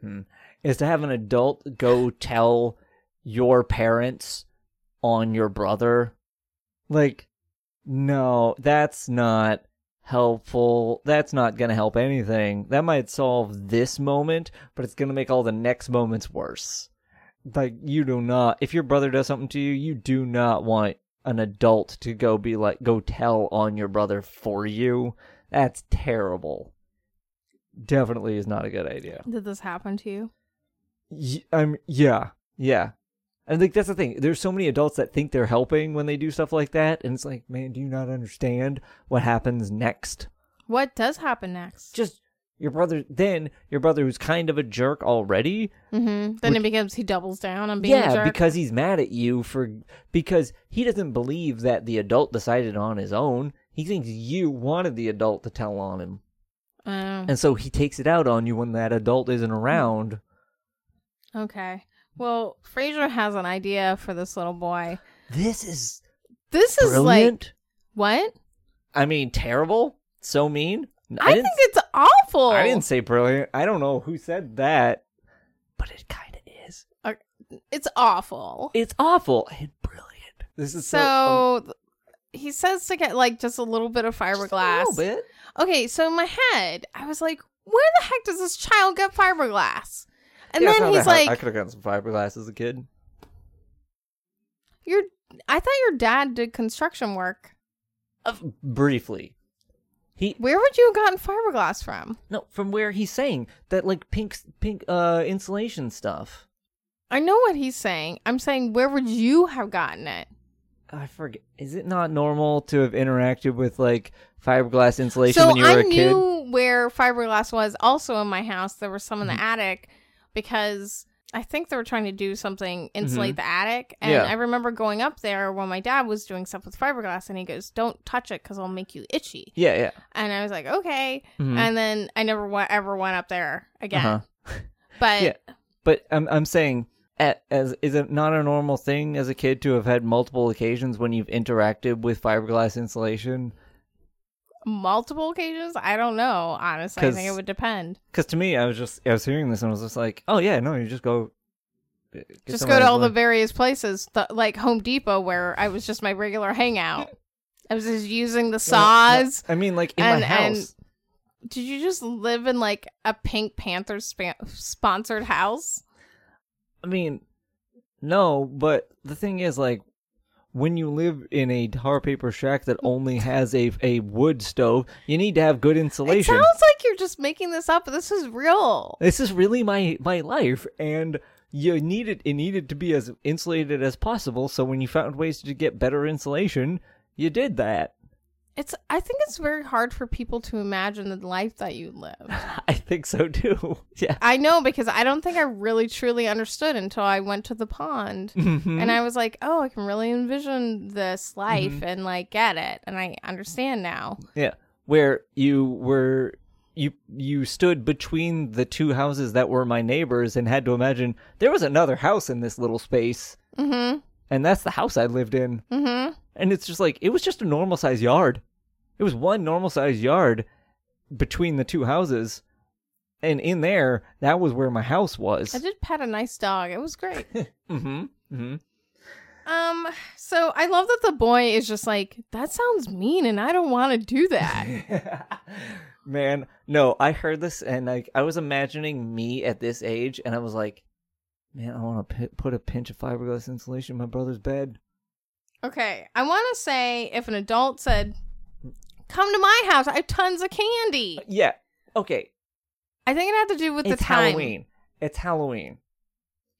hmm, is to have an adult go tell your parents on your brother. Like, no, that's not helpful. That's not going to help anything. That might solve this moment, but it's going to make all the next moments worse. Like, you do not, if your brother does something to you, you do not want an adult to go be like, go tell on your brother for you. That's terrible. Definitely is not a good idea. did this happen to you? Y- I'm um, yeah, yeah. And think that's the thing. There's so many adults that think they're helping when they do stuff like that, and it's like, man, do you not understand what happens next? What does happen next? Just your brother. Then your brother, who's kind of a jerk already. Mm-hmm. Then it becomes he doubles down on being a yeah, because he's mad at you for because he doesn't believe that the adult decided on his own. He thinks you wanted the adult to tell on him, Oh, and so he takes it out on you when that adult isn't around. okay. Well, Frasier has an idea for this little boy. This is This is brilliant. like what? I mean, terrible. So mean. I, didn't, think it's awful. I didn't say brilliant. I don't know who said that, but it kind of is. It's awful. It's awful and brilliant. This is so. So th- he says to get like just a little bit of um, just fiberglass. A little bit. Okay, so in my head, I was like, where the heck does this child get fiberglass? And Yeah, it's then not he's that hard. like, I could have gotten some fiberglass as a kid. "Your, I thought your dad did construction work. Uh, briefly, he Where would you have gotten fiberglass from? no from where he's saying that like pink pink uh insulation stuff. I know what he's saying. I'm saying, where would you have gotten it? I forget. Is it not normal to have interacted with like fiberglass insulation so when you were I a kid? I knew where fiberglass was also in my house. There was some in the Mm-hmm. attic because I think they were trying to do something insulate the attic. And Mm-hmm. Yeah. I remember going up there when my dad was doing stuff with fiberglass, and he goes, "Don't touch it because I'll make you itchy." Yeah, yeah. And I was like, "Okay." Mhm. And then I never wa- ever went up there again. Uh-huh. <laughs> But Yeah. But I'm I'm saying at, as is it not a normal thing as a kid to have had multiple occasions when you've interacted with fiberglass insulation? Multiple occasions, I don't know. Honestly, I think it would depend. Because to me, I was just I was hearing this and I was just like, oh yeah, no, you just go. uh, Just go to all the various places, th- like Home Depot, where I was just my regular hangout. I was just using the <laughs> saws. I mean, like in and- my and- house. Did you just live in like a Pink Panther spa- sponsored house? I mean, no, but the thing is, like, when you live in a tar paper shack that only has a a wood stove, you need to have good insulation. It sounds like you're just making this up. but This is real. this is really my my life and you needed it needed to be as insulated as possible so when you found ways to get better insulation you did that It's. I think it's very hard for people to imagine the life that you live. <laughs> i think so too <laughs> yeah I know because I don't think I really truly understood until I went to the pond. Mm-hmm. And I was like, oh, I can really envision this life Mm-hmm. and like get it. And I understand now. yeah where you were you you stood between the two houses that were my neighbors and had to imagine there was another house in this little space hmm. and that's the house i lived in Mm hmm. and it's just like it was just a normal size yard it was one normal sized yard between the two houses and in there that was where my house was I did pet a nice dog. It was great. <laughs> mm-hmm mm-hmm um, so I love that the boy is just like, that sounds mean and I don't want to do that. <laughs> man no i heard this and like i was imagining me at this age and i was like man i want to p- put a pinch of fiberglass insulation in my brother's bed okay. I want to say if an adult said, come to my house, I have tons of candy. yeah okay I think it had to do with it's the time. It's Halloween it's halloween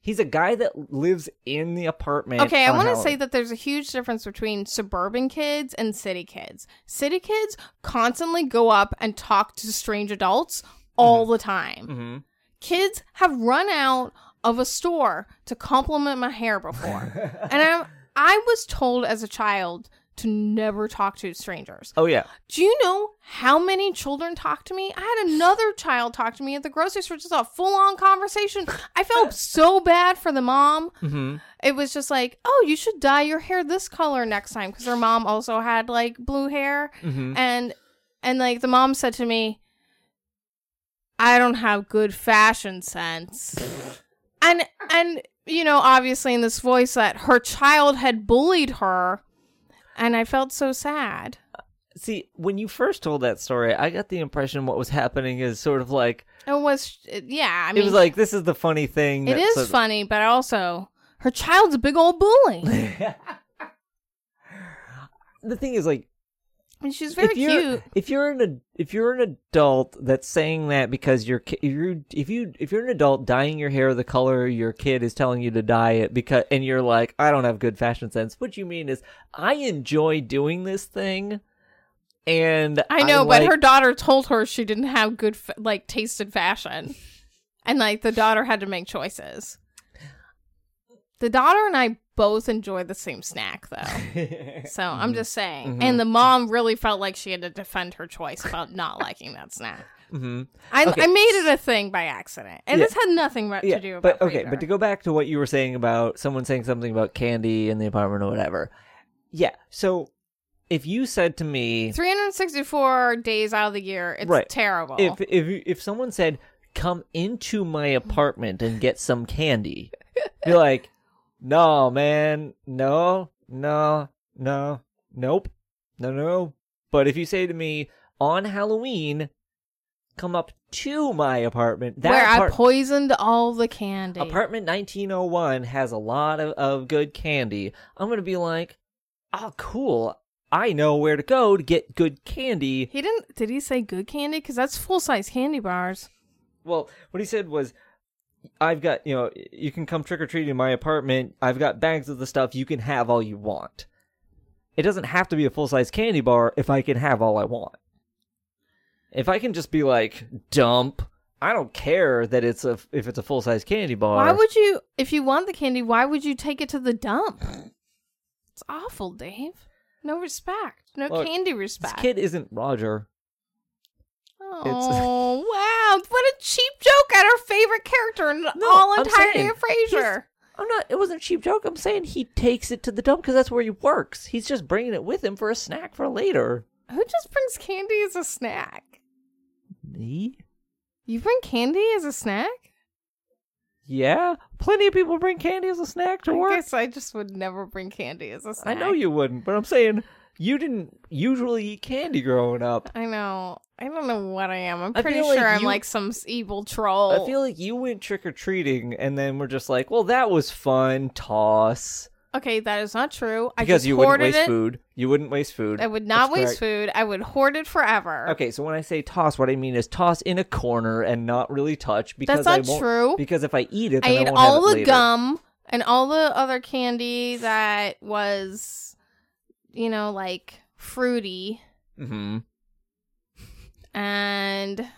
He's a guy that lives in the apartment. Okay, I want to say that there's a huge difference between suburban kids and city kids. City kids constantly go up and talk to strange adults all the time. Mhm. Kids have run out of a store to compliment my hair before. <laughs> and I I was told as a child to never talk to strangers. Oh yeah. Do you know how many children talk to me? I had another child talk to me at the grocery store, just a full on conversation. I felt <laughs> so bad for the mom. Mm-hmm. It was just like, oh, you should dye your hair this color next time because her mom also had like blue hair, Mm-hmm. and and like the mom said to me, I don't have good fashion sense, and and you know obviously in this voice that her child had bullied her, and I felt so sad. See, when you first told that story, I got the impression what was happening is sort of like It was, yeah. I mean, it was like this is the funny thing. It is that is sort of- funny, but also her child's a big old bully. <laughs> the thing is like and she's very if you're, cute. If you're an if you're an adult that's saying that because you're ki- if you if you if you're an adult dyeing your hair the color your kid is telling you to dye it because and you're like I don't have good fashion sense. What you mean is I enjoy doing this thing, and I know, but like- her daughter told her she didn't have good, fa- like, taste in fashion. And, like, the daughter had to make choices. The daughter and I both enjoy the same snack, though. <laughs> So I'm just saying. Mhm. And the mom really felt like she had to defend her choice about not <laughs> liking that snack. hmm I, Okay. I made it a thing by accident. And Yeah. this had nothing to do about but okay, but to go back to what you were saying about someone saying something about candy in the apartment or whatever. Yeah, so if you said to me, 364 days out of the year, it's Right. terrible. if if if someone said, "Come into my apartment and get some candy," you're like, "No, man, no, no, no, nope, no, no." But if you say to me on Halloween, "Come up to my apartment," that where I poisoned all the candy. apartment 1901 has a lot of, of good candy. I'm gonna be like, "Oh, cool." I know where to go to get good candy. He didn't. Did he say good candy? Because that's full size candy bars. Well, what he said was, I've got, you know, you can come trick or treating in my apartment. I've got bags of the stuff. You can have all you want. It doesn't have to be a full size candy bar if I can have all I want. If I can just be like, dump, I don't care that it's a if it's a full size candy bar. Why would you? If you want the candy, why would you take it to the dump? It's awful, Dave. No respect. No Look, candy respect. this kid isn't Roger. <laughs> oh wow! What a cheap joke at our favorite character in No, all entirety saying of Frasier. I'm not. It wasn't a cheap joke. I'm saying he takes it to the dump because that's where he works. He's just bringing it with him for a snack for later. Who just brings candy as a snack? Me? You bring candy as a snack? Yeah, plenty of people bring candy as a snack to I work. I guess I just would never bring candy as a snack. I know you wouldn't, but I'm saying you didn't usually eat candy growing up. I know. I don't know what I am. I'm I pretty feel sure like I'm you- like some evil troll. I feel like you went trick or treating, and then we're just like, well, that was fun. Toss okay, that is not true. I because just you wouldn't hoarded waste it. food. You wouldn't waste food. I would not That's waste food. I would hoard it forever. Okay, so when I say toss, what I mean is toss in a corner and not really touch because That's not I won't, true. Because if I eat it, I then I, ate won't all have it the later. gum and all the other candy that was, you know, like fruity, Mm-hmm. and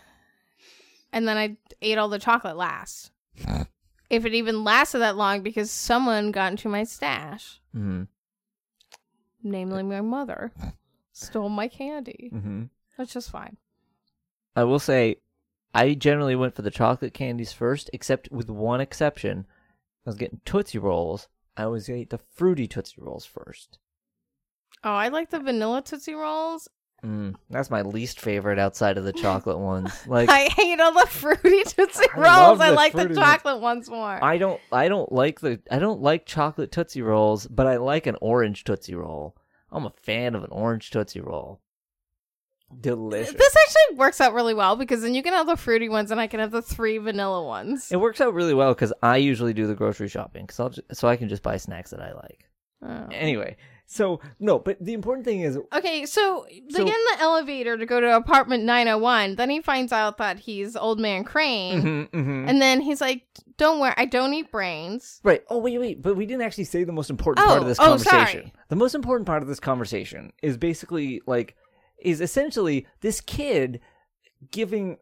and then I ate all the chocolate last. if it even lasted that long, because someone got into my stash, Mm-hmm. namely my mother, stole my candy. Mm-hmm. That's just fine. I will say, I generally went for the chocolate candies first, except with one exception. I was getting Tootsie Rolls. I always ate the fruity Tootsie Rolls first. Oh, I like the vanilla Tootsie Rolls. Mm, that's my least favorite outside of the chocolate ones. <laughs> Like I hate all the fruity <laughs> Tootsie I Rolls. love I the like the fruity ones. chocolate ones more. I don't I don't like the I don't like chocolate Tootsie Rolls, but I like an orange Tootsie Roll. I'm a fan of an orange Tootsie Roll. Delicious. This actually works out really well because then you can have the fruity ones and I can have the three vanilla ones. It works out really well because I usually do the grocery shopping, cause I'll ju- so I can just buy snacks that I like. Oh. Anyway, So no, but the important thing is Okay, so they So- get in the elevator to go to apartment 901. Then he finds out that he's old man Crane. Mhm, mhm. And then he's like, Don't worry, I don't eat brains. Right. Oh wait, wait. But we didn't actually say the most important part Oh, of this oh, conversation. sorry. The most important part of this conversation is basically like is essentially this kid giving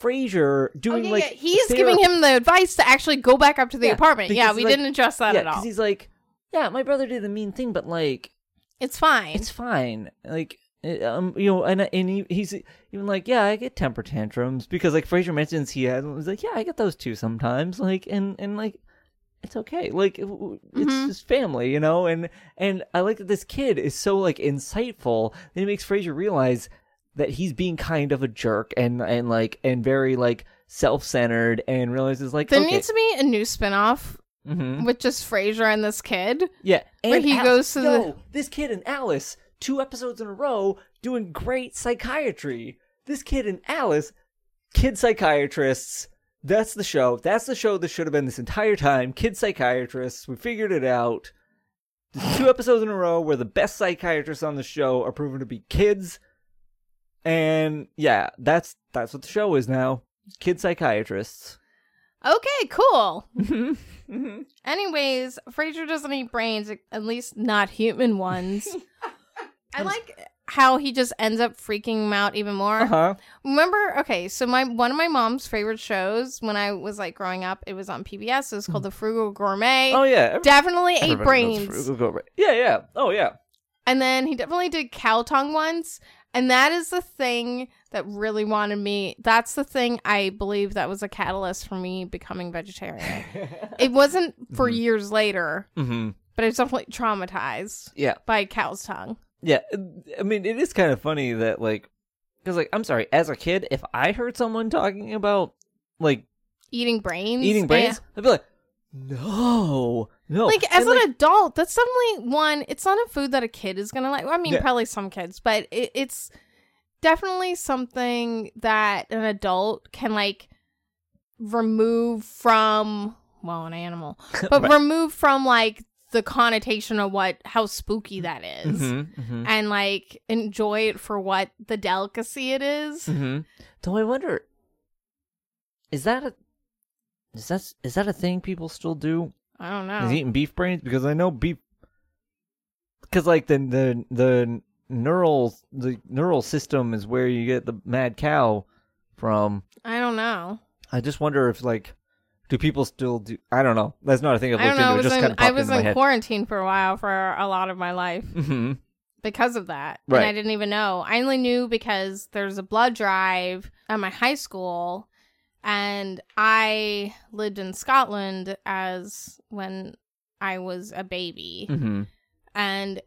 Frasier doing Okay, like yeah, he's therapy- giving him the advice to actually go back up to the Yeah, apartment. Yeah, we like- didn't address that yeah, at all. because he's like, yeah, my brother did the mean thing, but like It's fine. it's fine. Like um, you know, and and he, he's even like, yeah, I get temper tantrums because like Frasier mentions he had. He's like, yeah, I get those too sometimes. Like and and like. It's okay. Like it's Mhm. his family, you know, and and I like that this kid is so like insightful that it makes Frasier realize that he's being kind of a jerk and and like and very like self centered and realizes like there okay, needs to be a new spin-off mhm. with just Frasier and this kid. Yeah, and Where he goes to the- this kid and Alice, two episodes in a row, doing great psychiatry. This kid and Alice, kid psychiatrists. That's the show. That's the show that should have been this entire time. Kid psychiatrists. We figured it out. There's two episodes in a row where the best psychiatrists on the show are proven to be kids. And yeah, that's that's what the show is now. Kid psychiatrists. Okay, cool. Mhm. Anyways, Frasier doesn't eat brains, at least not human ones. <laughs> I like how he just ends up freaking him out even more. Uh-huh. Remember, okay, so my one of my mom's favorite shows when I was like growing up, it was on PBS. It was called The Frugal Gourmet. Oh yeah. every- definitely ate brains. Frugal Gourmet. Yeah, yeah. Oh yeah. And then he definitely did cow tongue once. And that is the thing that really wanted me. That's the thing I believe that was a catalyst for me becoming vegetarian. <laughs> it wasn't for Mhm. years later, mm-hmm. but I was definitely traumatized Yeah, by cow's tongue. yeah. I mean, it is kind of funny that like, because like, I'm sorry, as a kid, if I heard someone talking about like Eating brains. eating brains, eh. I'd be like, no, no. Like as And, an like, adult, that's definitely one. It's not a food that a kid is gonna like. Well, I mean, Yeah. probably some kids, but it, it's definitely something that an adult can like remove from. Well, an animal, <laughs> but Right. remove from like the connotation of what how spooky that is, Mhm, mhm, and like enjoy it for what the delicacy it is. mhm. Though I wonder, is that a is that is that a thing people still do? I don't Is know. eating beef brains because I know beef because like the the the neural the neural system is where you get the mad cow from. I don't know. I just wonder if like do people still do I don't know. That's not a thing I've I looked. I into. It was, just in, kind of I was my in quarantine for a while for a lot of my life. hmm because of that. Right. And I didn't even know. I only knew because there's a blood drive at my high school and I lived in Scotland as when I was a baby. hmm And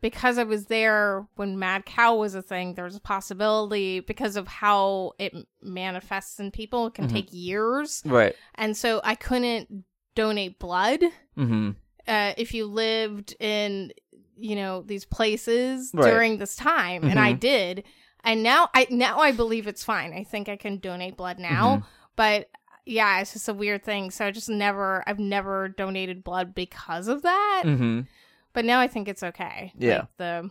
because I was there when Mad Cow was a thing, there was a possibility because of how it manifests in people, it can Mhm. take years. Right. And so I couldn't donate blood hmm uh, if you lived in you know these places Right. during this time and i Mhm. did and now i now i believe it's fine i think i can donate blood now Mhm. but yeah it's just a weird thing so i just never i've never donated blood because of that hmm but now i think it's okay Yeah. Like, the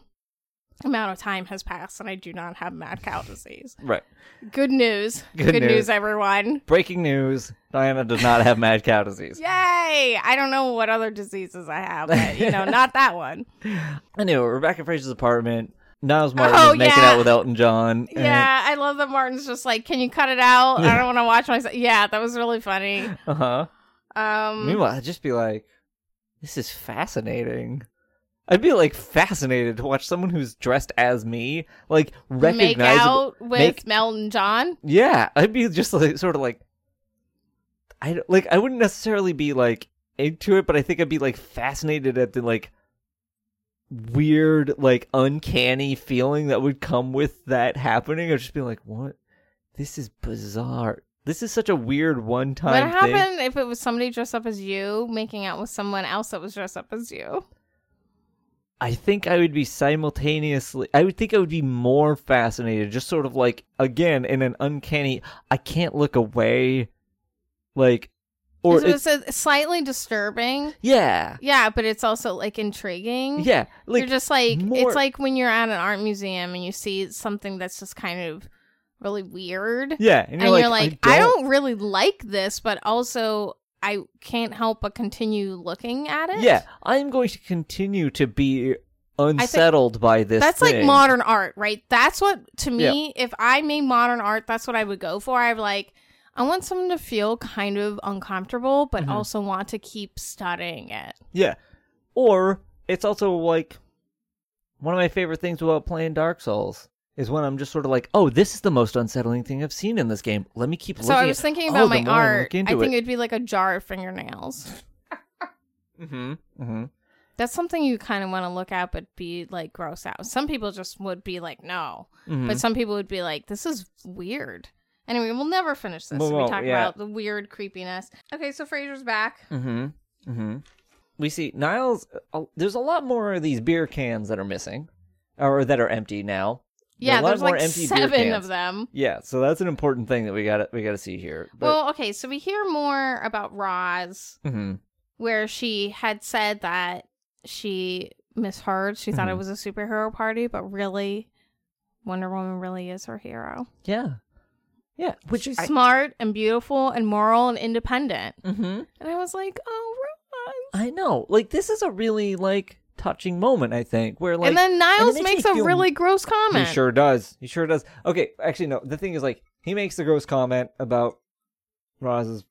amount of time has passed and i do not have mad cow disease Right. good news Good good, news. news everyone Breaking news: Diana does not have mad cow disease. yay i don't know what other diseases i have but you know <laughs> not that one Anyway, we're back at Frasier's apartment. Niles Martin Oh, is making yeah. out with Elton John. <laughs> Yeah, I love that Martin's just like, can you cut it out? I don't want to watch myself. <laughs> Yeah, that was really funny. <laughs> Uh huh. Um, Meanwhile, I'd just be like, this is fascinating. I'd be like fascinated to watch someone who's dressed as me, like make out with make- Melton John. Yeah, I'd be just like sort of like, I like I wouldn't necessarily be like into it, but I think I'd be like fascinated at the like weird, like uncanny feeling that would come with that happening. I'd just be like, what? This is bizarre. This is such a weird one time. What happened if it was somebody dressed up as you making out with someone else that was dressed up as you? I think I would be simultaneously. I would think I would be more fascinated, just sort of like again in an uncanny. I can't look away, like, or so it's, it's, a- slightly disturbing. yeah, Yeah, but it's also like intriguing. yeah, like you're just like more- it's like when you're at an art museum and you see something that's just kind of really weird. yeah, and and you're you're like, like, I, don't... really like this, but also I can't help but continue looking at it. Yeah, I'm going to continue to be unsettled by this. That's like modern art, right? That's what to me, if I made modern art, that's what I would go for. I'm like, I want someone to feel kind of uncomfortable, but Mhm. also want to keep studying it. Yeah, or it's also like one of my favorite things about playing Dark Souls is when I'm just sort of like, oh, this is the most unsettling thing I've seen in this game. Let me keep looking. So I was thinking about oh, my more I art. I think it- it'd be like a jar of fingernails. <laughs> Mm-hmm. Mm-hmm. That's something you kind of want to look at, but be like gross out. Some people just would be like, no, Mm-hmm. but some people would be like, this is weird. Anyway, we'll never finish this. We We, talk yeah. about the weird creepiness. Okay, so Frasier's back. Mm-hmm. Mm-hmm. We see Niles. Uh, there's a lot more of these beer cans that are missing, or that are empty now. There Yeah, there's more like empty beer seven of them. Yeah, so that's an important thing that we got we got to see here. But, well, okay, so we hear more about Roz, Mhm. where she had said that she misheard. She thought it Mhm. was a superhero party, but really, Wonder Woman really is her hero. yeah, yeah. Which She's I, smart and beautiful and moral and independent. hmm And I was like, oh, Roz. I know. Like this is a really like touching moment. I think where like and then Niles makes makes a feel- really gross comment. he sure does. He sure does. Okay, actually no. The thing is like he makes the gross comment about Roz's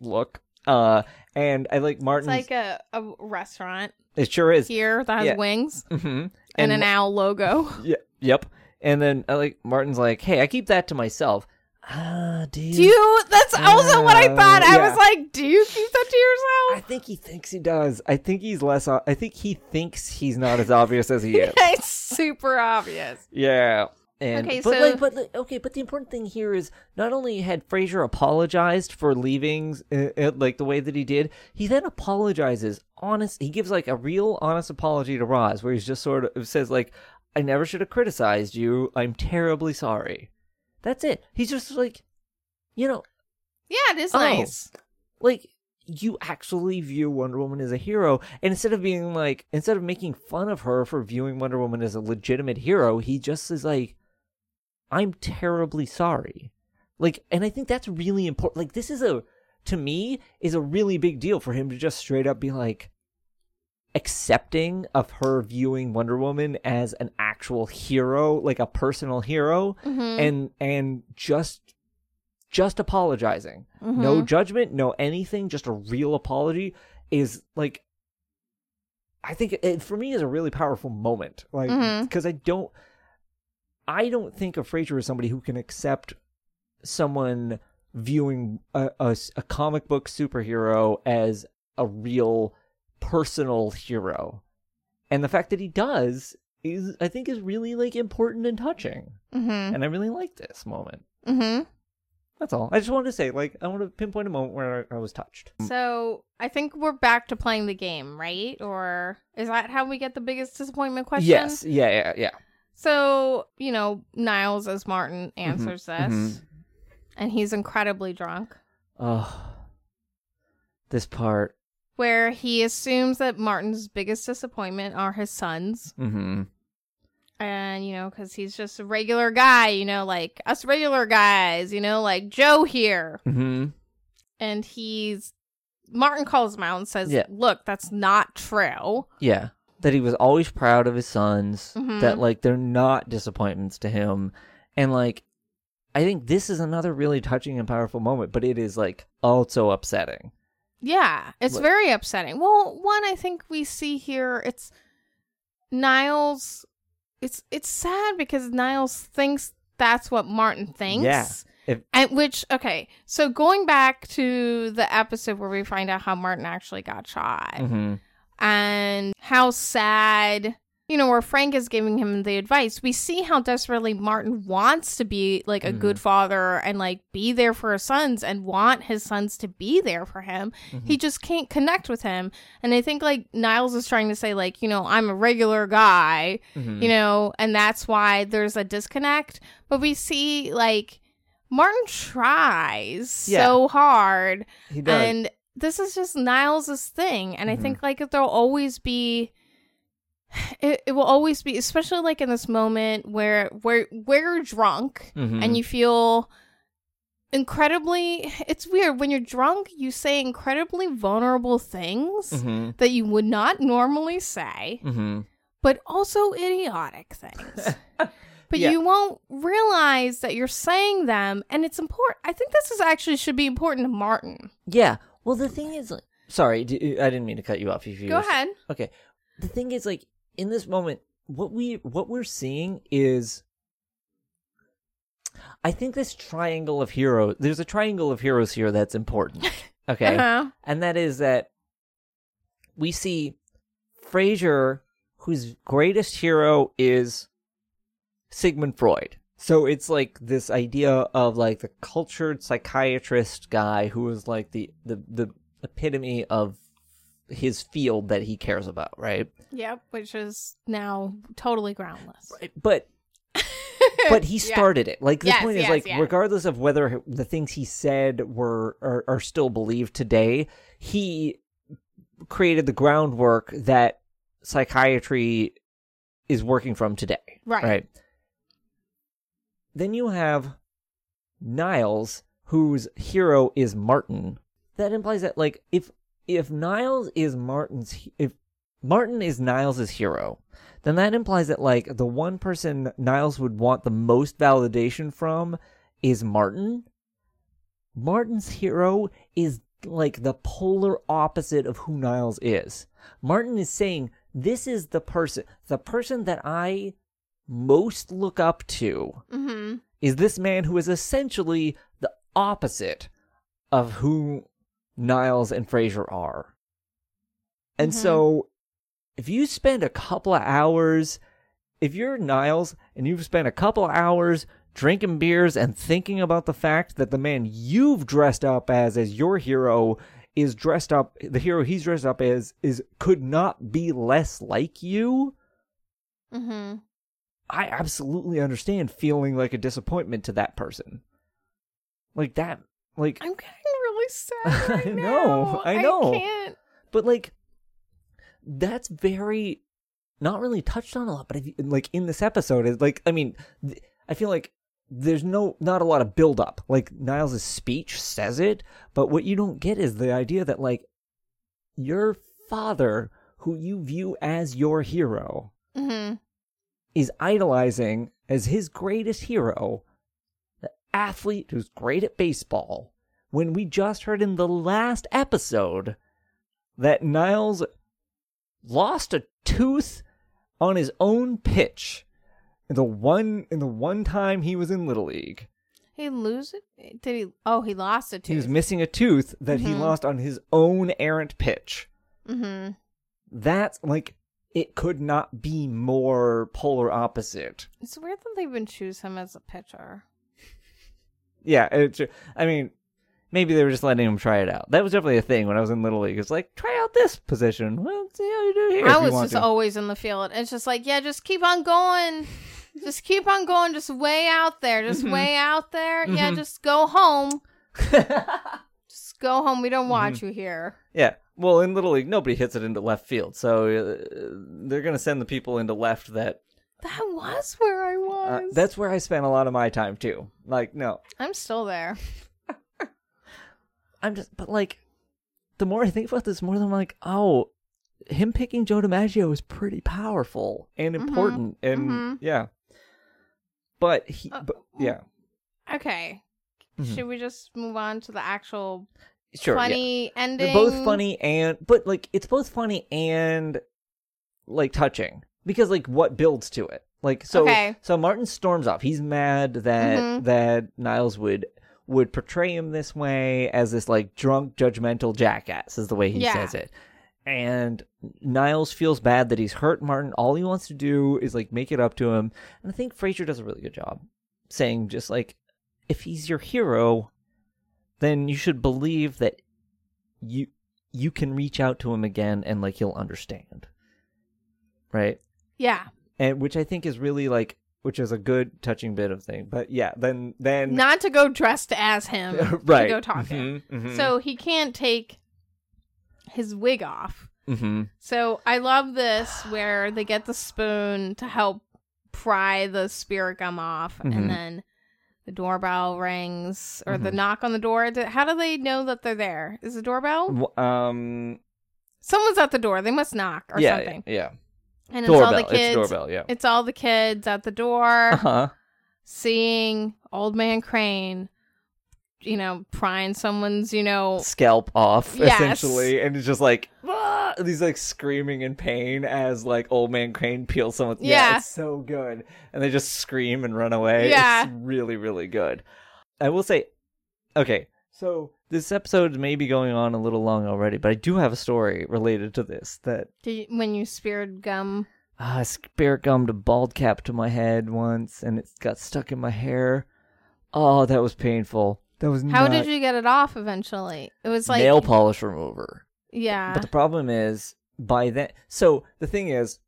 look. Uh, and I like It's Martin's. like a, a restaurant it sure is. here that has Yeah. wings hmm and, an owl logo. <laughs> Yeah, yep. And then I like Martin's like, "Hey, I keep that to myself." Ah, do you? Do you? That's also what I Uh, thought. I yeah. was like, do you keep that to yourself? I think he thinks he does. I think he's less. o- I think he thinks he's not as obvious as he <laughs> is. it's super obvious. yeah. And, Okay, but so- like, but like, okay, but the important thing here is not only had Frasier apologized for leaving, uh, uh, like the way that he did, he then apologizes. Honest, he gives like a real honest apology to Roz, where he's just sort of says like, "I never should have criticized you. I'm terribly sorry." That's it. He's just like, you know, Yeah, it is Oh. nice. like you actually view Wonder Woman as a hero, and instead of being like, instead of making fun of her for viewing Wonder Woman as a legitimate hero, he just is like, "I'm terribly sorry." Like, and I think that's really important. Like, this is a, to me, is a really big deal for him to just straight up be like, accepting of her viewing Wonder Woman as an actual hero, like a personal hero, Mhm. and and just just apologizing. No Mhm. judgment, no anything, just a real apology is like I think it for me is a really powerful moment. Like Mhm. cuz I don't I don't think of Frasier as somebody who can accept someone viewing a a comic book superhero as a real personal hero. And the fact that he does is I think is really like important and touching. Mhm. And I really like this moment. Mhm. That's all. I just wanted to say, like, I want to pinpoint a moment where I, was touched. So I think we're back to playing the game, right? Or is that how we get the biggest disappointment question? Yes. Yeah. Yeah. Yeah. So you know, Niles as Martin Mm-hmm. answers this, and he's incredibly drunk. Oh, this part. Where he assumes that Martin's biggest disappointment are his sons. Mm-hmm. And, you know, because he's just a regular guy, you know, like us regular guys, you know, like Joe here. Mm-hmm. And he's, Martin calls him out and says, Yeah. look, that's not true. Yeah. That he was always proud of his sons. Mhm. That like they're not disappointments to him, and like, I think this is another really touching and powerful moment. But it is like also upsetting. Yeah, it's Look- very upsetting. Well, one, I think we see here, it's Niles. It's it's sad because Niles thinks that's what Martin thinks. Yeah. If- and which okay, so going back to the episode where we find out how Martin actually got shot Mm-hmm. and how sad you know where frank is giving him the advice we see how desperately martin wants to be like a Mhm. good father and like be there for his sons and want his sons to be there for him Mm-hmm. he just can't connect with him and i think like niles is trying to say like you know i'm a regular guy Mm-hmm. you know and that's why there's a disconnect but we see like martin tries Yeah. so hard he does. and this is just Niles' thing, and I Mhm. think like there'll always be. It, it will always be, especially like in this moment where where where you're drunk Mhm. and you feel incredibly. It's weird when you're drunk. You say incredibly vulnerable things Mhm. that you would not normally say, Mhm. but also idiotic things. <laughs> But Yeah. you won't realize that you're saying them, and it's important. I think this is actually should be important to Martin. Yeah. Well, the thing is, like, sorry, d- I didn't mean to cut you off. If you Go were- ahead. Okay. The thing is, like, in this moment, what we what we're seeing is, I think this triangle of heroes. There's a triangle of heroes here that's important. <laughs> Okay, Uh-huh. and that is that we see Frasier, whose greatest hero is Sigmund Freud. So it's like this idea of like the cultured psychiatrist guy who is like the the the epitome of his field that he cares about, right? Yep, which is now totally groundless. But <laughs> but he Yeah. started it. Like the Yes, point is yes, like yeah. regardless of whether the things he said were are, are still believed today, he created the groundwork that psychiatry is working from today. Right. Right. Then you have Niles, whose hero is Martin. That implies that like if if Niles is Martin's if Martin is Niles' hero, then that implies that like the one person Niles would want the most validation from is Martin. Martin's hero is like the polar opposite of who Niles is. Martin is saying, This is the person, the person that I most look up to Mm-hmm. is this man who is essentially the opposite of who Niles and Frasier are. And Mhm. so if you spend a couple of hours, if you're Niles and you've spent a couple of hours drinking beers and thinking about the fact that the man you've dressed up as as your hero is dressed up the hero he's dressed up as is could not be less like you Mm-hmm. I absolutely understand feeling like a disappointment to that person. Like that, like, I'm getting sad. <laughs> Right I know. I know. I can't. but like, that's very not really touched on a lot. But if, like in this episode, is like, I mean, th- I feel like there's no not a lot of build up. Like Niles' speech says it, but what you don't get is the idea that like your father, who you view as your hero, Mm-hmm. is idolizing as his greatest hero, the athlete who's great at baseball, when we just heard in the last episode that Niles lost a tooth on his own pitch in the one in the one time he was in Little League. He lose it? Did he? Oh, he lost a tooth. He was missing a tooth that he Mhm. lost on his own errant pitch. mm-hmm. That's like it could not be more polar opposite. It's weird that they even choose him as a pitcher. Yeah, I mean, maybe they were just letting him try it out. That was definitely a thing when I was in Little League. It's like, try out this position. Well, see how you do here. I was just to. always in the field. It's just like, yeah, just keep on going. just keep on going. Just way out there. Just Mhm. way out there. Yeah, Mhm. just go home. <laughs> Just go home. We don't want Mm-hmm. you here. yeah. Well, in Little League, nobody hits it into left field, so uh, they're gonna send the people into left that. That was where I Uh, was. that's where I spent a lot of my time too. Like, no, I'm still there. I'm just, but like, the more I think about this, the more I'm like, oh, him picking Joe DiMaggio is pretty powerful and Mhm. important, and Mhm. yeah. But he, Uh, but yeah, Okay. Mhm. Should we just move on to the actual sure, yeah. funny ending? They're both funny and but like it's both funny and like touching because like what builds to it. Like so Okay. so Martin storms off. He's mad that Mhm. that Niles would would portray him this way as this like drunk judgmental jackass is the way he Yeah. says it. And Niles feels bad that he's hurt Martin. All he wants to do is like make it up to him. And I think Frasier does a really good job saying just like if he's your hero, then you should believe that you you can reach out to him again and like he'll understand. Right? Yeah. And which I think is really like which is a good touching bit of thing. But yeah, then then Not to go dressed as him. <laughs> right. To go talk to him. Mhm, mhm. So he can't take his wig off. Mm-hmm. So I love this where they get the spoon to help pry the spirit gum off, and then the doorbell rings or the Mhm. knock on the door. How do they know that they're there? Is the doorbell? Um. Someone's at the door. They must knock or yeah. something. Yeah. And it's all Doorbell. the kids. It's doorbell. Yeah. It's all the kids at the door Uh huh. seeing old man Crane, you know, prying someone's, you know, Scalp off Yes. essentially, and it's just like ah! he's like screaming in pain as like old man Crane peels someone. Yeah, Yeah. it's so good, and they just scream and run away. Yeah. it's really really good. I will say, okay, so this episode may be going on a little long already, but I do have a story related to this that you, when you spirit gum. Ah, spirit gummed a bald cap to my head once, and it got stuck in my hair. Oh, that was painful. That was How not- did you get it off eventually? It was like nail polish remover. Yeah. But the problem is by then. So the thing is,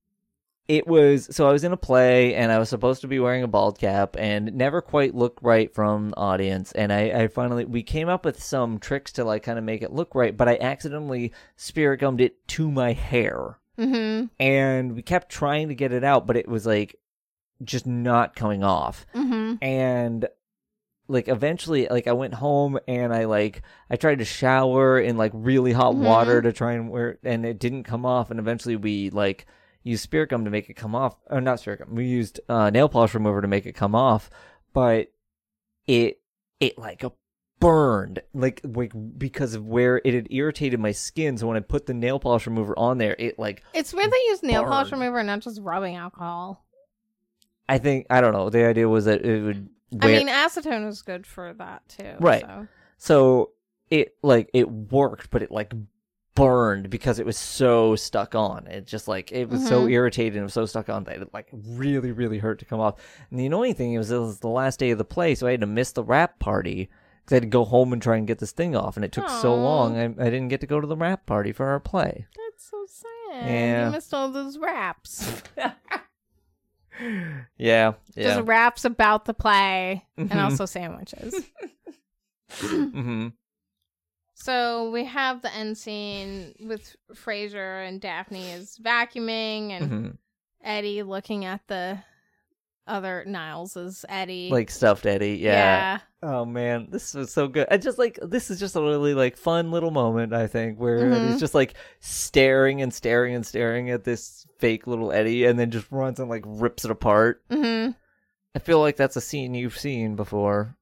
it was so I was in a play and I was supposed to be wearing a bald cap and never quite looked right from the audience. And I, I finally we came up with some tricks to like kind of make it look right, but I accidentally spirit gummed it to my hair mm-hmm. and we kept trying to get it out, but it was like just not coming off. Mm-hmm. And like eventually like I went home and I like I tried to shower in like really hot Mhm. water to try and wear and it didn't come off and eventually we like used spirit gum to make it come off or not spirit gum we used uh, nail polish remover to make it come off but it it like burned like like because of where it had irritated my skin so when I put the nail polish remover on there it like It's weird they use nail polish remover and not just rubbing alcohol. I think I don't know the idea was that it would wear, I mean, acetone is good for that too. Right. so. So it like it worked, but it like burned because it was so stuck on. It just like it was so Mhm. irritated and was so stuck on that it like really really hurt to come off. And the annoying thing was it was the last day of the play, so I had to miss the wrap party because I had to go home and try and get this thing off, and it took so long. I, I didn't get to go to the wrap party for our play. That's so sad. Yeah. You missed all those raps. <laughs> Yeah, Just yeah. raps about the play and Mhm. also sandwiches. <laughs> hmm So we have the end scene with Frasier and Daphne is vacuuming and hmm Eddie looking at the other Niles is Eddie. Like stuffed Eddie. Yeah. Oh man, this was so good. I just like this is just a really like fun little moment. I think where Mhm. he's just like staring and staring and staring at this fake little Eddie, and then just runs and like rips it apart. hmm I feel like that's a scene you've seen before.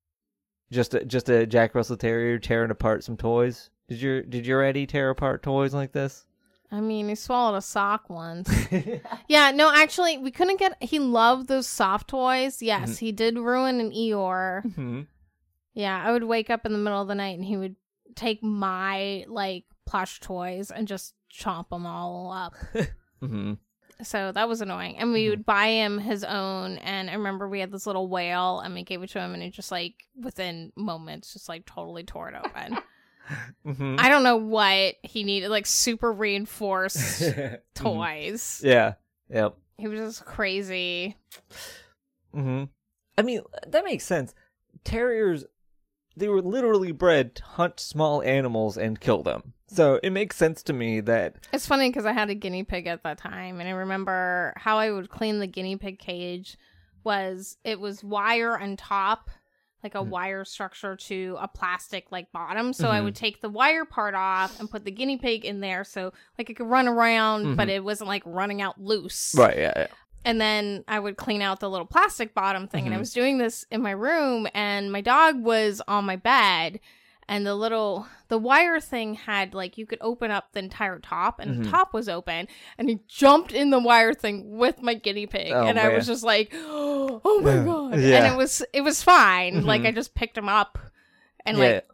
Just a, just a Jack Russell Terrier tearing apart some toys. Did your did your Eddie tear apart toys like this? I mean, he swallowed a sock once. <laughs> yeah, no, actually, we couldn't get. He loved those soft toys. Yes, Mhm. he did ruin an Eeyore. Mhm. Yeah, I would wake up in the middle of the night and he would take my like plush toys and just chomp them all up. <laughs> Mhm. So that was annoying. And we Mhm. would buy him his own. And I remember we had this little whale and we gave it to him and he just like within moments just like totally tore it open. <laughs> Mhm. I don't know what he needed, like super reinforced <laughs> Mhm. toys. Yeah. Yep. He was just crazy. hmm I mean, that makes sense. Terriers, they were literally bred to hunt small animals and kill them. So it makes sense to me that. It's funny because I had a guinea pig at that time, and I remember how I would clean the guinea pig cage was it was wire on top, like a Mhm. wire structure to a plastic like bottom. So I Mhm. would take the wire part off and put the guinea pig in there, so like it could run around, but Mhm. it wasn't like running out loose. Right, yeah, yeah. And then I would clean out the little plastic bottom thing, and I Mhm. was doing this in my room, and my dog was on my bed. And the little the wire thing had like you could open up the entire top and the Mhm. top was open and he jumped in the wire thing with my guinea pig Oh, and I was just like <gasps> oh my Yeah. god and it was it was fine like Mhm. I just picked him up and yeah. like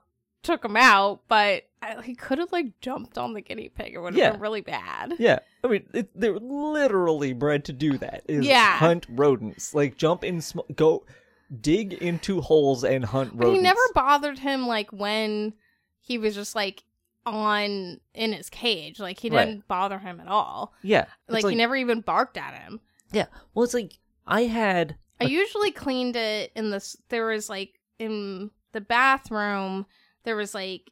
took him out but I, he could have like jumped on the guinea pig it would have Yeah. been really bad Yeah, I mean, it, they're literally bred to do that. Is Yeah. hunt rodents, like jump in, sm- go dig into holes and hunt But rodents. he never bothered him like when he was just like on in his cage. Like he Right. didn't bother him at all. Yeah, it's Like, he never even barked at him. Yeah, well, it's like I had. I usually cleaned it in this. There was like in the bathroom. There was like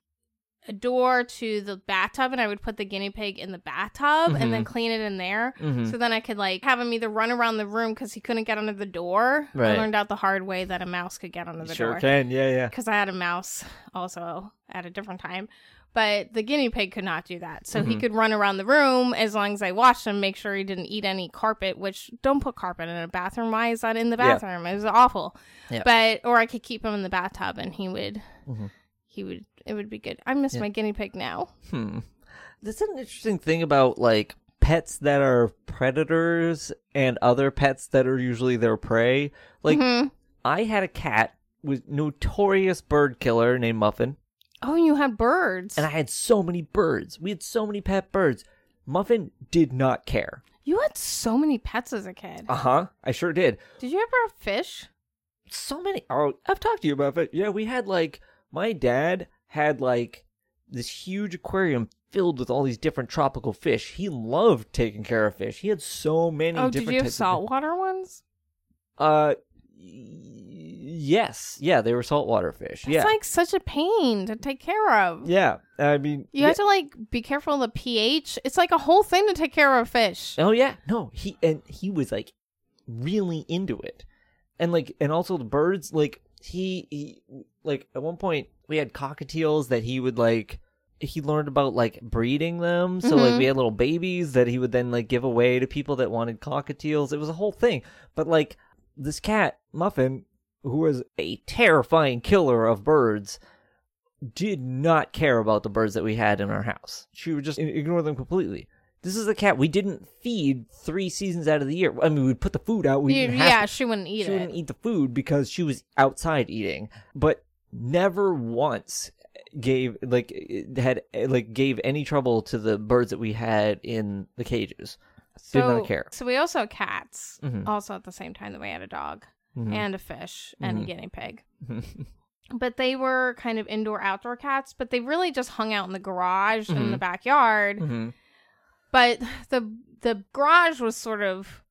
a door to the bathtub and I would put the guinea pig in the bathtub and then clean it in there. Mhm. So then I could like have him either run around the room because he couldn't get under the door. I learned out the hard way that a mouse could get under the sure door can. Yeah, yeah. because I had a mouse also at a different time. But the guinea pig could not do that. So he Mhm. could run around the room as long as I watched him, make sure he didn't eat any carpet, which don't put carpet in a bathroom. Why is that in the Yeah. bathroom? It was awful. Yeah. But or I could keep him in the bathtub and he would Mhm. He would it would be good. I miss Yeah. my guinea pig now. Hmm. That's an interesting thing about like pets that are predators and other pets that are usually their prey. Like Mhm. I had a cat with notorious bird killer named Muffin, Oh, you had birds. and I had so many birds. We had so many pet birds. Muffin did not care. you had so many pets as a kid. Uh huh. I sure did. Did you ever have fish? So many. Oh, I've talked to you about it. Yeah, we had like my dad had like this huge aquarium filled with all these different tropical fish. He loved taking care of fish. He had so many different. Oh, did you have of saltwater ones? Uh, yes, yeah, they were saltwater fish. It's yeah, like such a pain to take care of. yeah. I mean, You yeah. have to like be careful of the pH. It's like a whole thing to take care of a fish. Oh yeah, no, he and he was like really into it, and like and also the birds. Like he, he like at one point we had cockatiels that he would like. He learned about like breeding them, so like Mhm. we had little babies that he would then like give away to people that wanted cockatiels. It was a whole thing. But like this cat Muffin, who was a terrifying killer of birds, did not care about the birds that we had in our house. She would just ignore them completely. This is a cat we didn't feed three seasons out of the year. I mean, we'd put the food out. We You- didn't have yeah, to- she wouldn't eat it. she it. wouldn't eat the food because she was outside eating, but never once gave like had like gave any trouble to the birds that we had in the cages. so, did not care. So we also had cats, Mhm. also at the same time that we had a dog Mhm. and a fish and a Mhm. guinea pig. <laughs> But they were kind of indoor outdoor cats, but they really just hung out in the garage and in the Mhm. backyard. But the the garage was sort of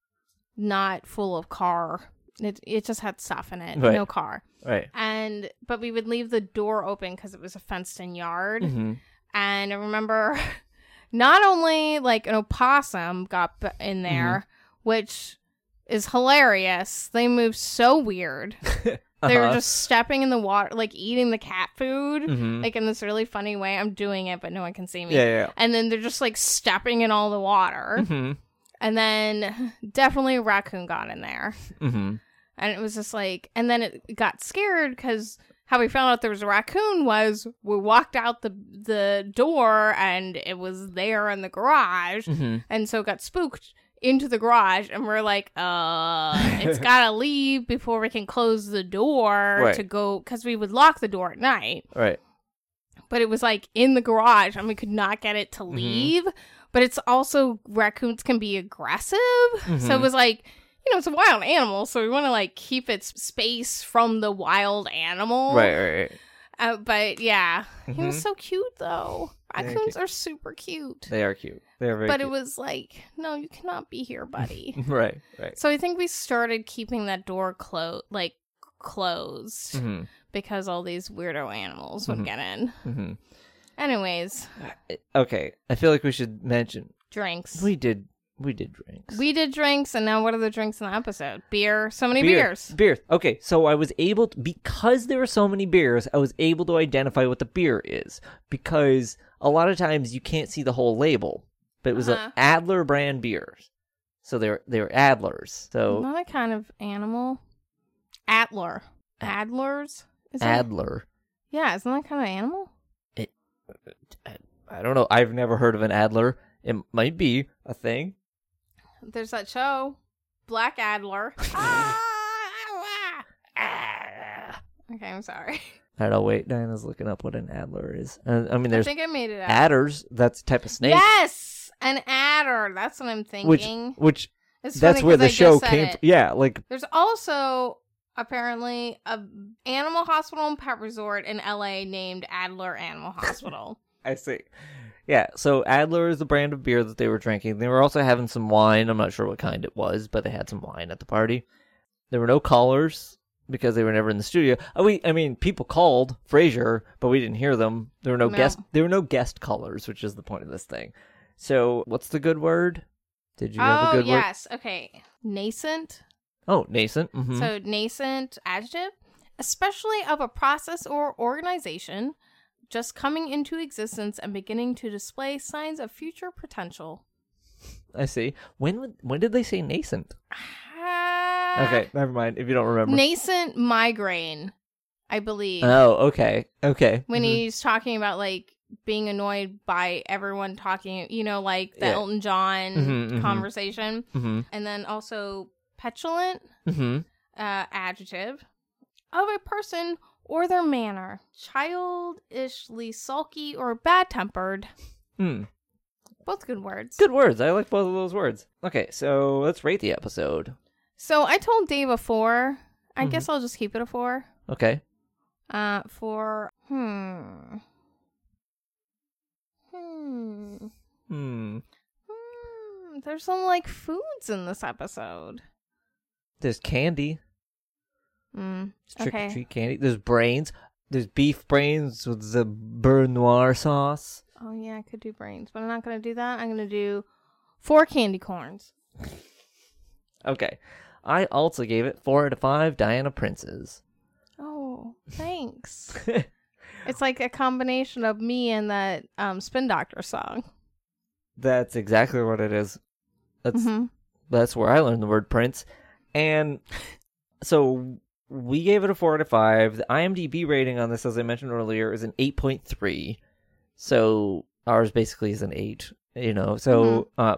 not full of car. It it just had stuff in it, Right. no car. Right. And but we would leave the door open because it was a fenced in yard. Mhm. And I remember <laughs> not only like an opossum got in there, which is hilarious. They move so weird. They <laughs> were Uh-huh. just stepping in the water, like eating the cat food, Mhm. like in this really funny way. I'm doing it, but no one can see me. yeah, yeah. And then they're just like stepping in all the water. Mhm. And then definitely a raccoon got in there. Mhm. And it was just like, and then it got scared because how we found out there was a raccoon was we walked out the the door and it was there in the garage, Mhm. and so it got spooked into the garage, and we're like, uh, it's <laughs> gotta leave before we can close the door Right. to go because we would lock the door at night, Right. but it was like in the garage and we could not get it to Mm-hmm. leave. But it's also raccoons can be aggressive, so it Mhm. was like you know it's a wild animal, so we want to like keep its space from the wild animal. Right. Right. Right. Uh, but yeah, he Mhm. was so cute though. Raccoons are super cute. They are cute. They are very. but cute. it was like, no, you cannot be here, <laughs> buddy. Right. Right. so I think we started keeping that door closed, like closed, Mhm. because all these weirdo animals would Mhm. get in. Mhm. Anyways, Okay. I feel like we should mention drinks. we did we did drinks. We did drinks, and now what are the drinks in the episode? Beer. So many Beer. beers. Beer. Okay, so I was able to, because there were so many beers, I was able to identify what the beer is because a lot of times you can't see the whole label, but it was Uh-huh. an Adler brand beers. So they're they're Adlers. So Not a kind of animal. Adler. Adlers. Is it? Adler. Yeah, isn't that kind of animal? I, I don't know. I've never heard of an Adler. It might be a thing. There's that show, Black Adler. <laughs> Ah, Ah. okay, I'm sorry. <laughs> I don't. Wait, Diana's looking up what an Adler is. Uh, I mean, there's I think I made it up. adders. That's a type of snake. Yes, an adder. That's what I'm thinking. which It's that's where the I show came. From. Yeah, like There's also apparently a animal hospital and pet resort in LA named Adler Animal <laughs> Hospital. I see. Yeah, so Adler is the brand of beer that they were drinking. They were also having some wine. I'm not sure what kind it was, but they had some wine at the party. There were no callers. Because they were never in the studio. Oh, we, I mean, people called Frasier, but we didn't hear them. There were no, No. guest. There were no guest callers, which is the point of this thing. So, what's the good word? Did you have a oh good word? yes, okay. Nascent. Oh, nascent. hmm So nascent adjective, especially of a process or organization just coming into existence and beginning to display signs of future potential. I see. When would, when did they say nascent? <sighs> Okay, never mind. If you don't remember. Nascent migraine, I believe. oh, okay, okay. when Mhm. he's talking about like being annoyed by everyone talking, you know, like the Yeah. Elton John Mhm, mhm. conversation. Mhm. And then also petulant Mhm. uh, adjective of a person or their manner, childishly sulky or bad tempered. Hmm. Both good words. Good words. I like both of those words. Okay, so let's rate the episode. So I told Dave a four. I Mhm. guess I'll just keep it a four. Okay. Uh, for hmm, hmm, Hmm. hmm. There's some like foods in this episode. There's candy. Mm. It's trick or treat candy. There's brains. There's beef brains with the beurre noir sauce. Oh yeah, I could do brains, but I'm not gonna do that. I'm gonna do four candy corns. <laughs> Okay. I also gave it four out of five Diana Princes. Oh, thanks. <laughs> it's like a combination of me and that um, Spin Doctor song. That's exactly what it is. That's hmm that's where I learned the word prince. And <laughs> so we gave it a four out of five. The IMDb rating on this, as I mentioned earlier, is an eight point three. So ours basically is an eight. You know, so uh,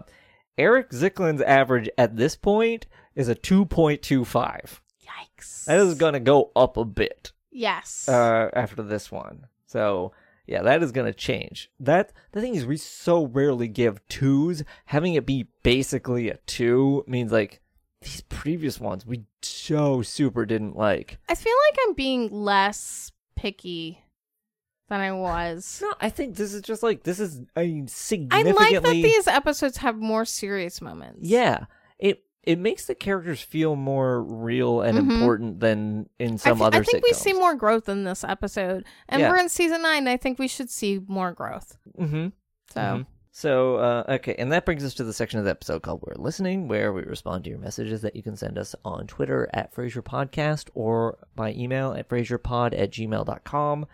Eric Zicklin's average at this point is a two point two five. Yikes! That is gonna go up a bit yes. uh, after this one. So yeah, that is gonna change. That the thing is, we so rarely give twos. Having it be basically a two means like these previous ones we so super didn't like. I feel like I'm being less picky than I was. No, I think this is just like this is a significantly. I like that these episodes have more serious moments. Yeah, it it makes the characters feel more real and Mhm. important than in I, some fe- other. I think we see more growth in this episode, and Yeah. we're in season nine. I think we should see more growth. Mm-hmm. So Mhm. So, uh, okay, and that brings us to the section of the episode called We're Listening, where we respond to your messages that you can send us on Twitter at Frasier Podcast or by email at FrasierPod at gmail.com.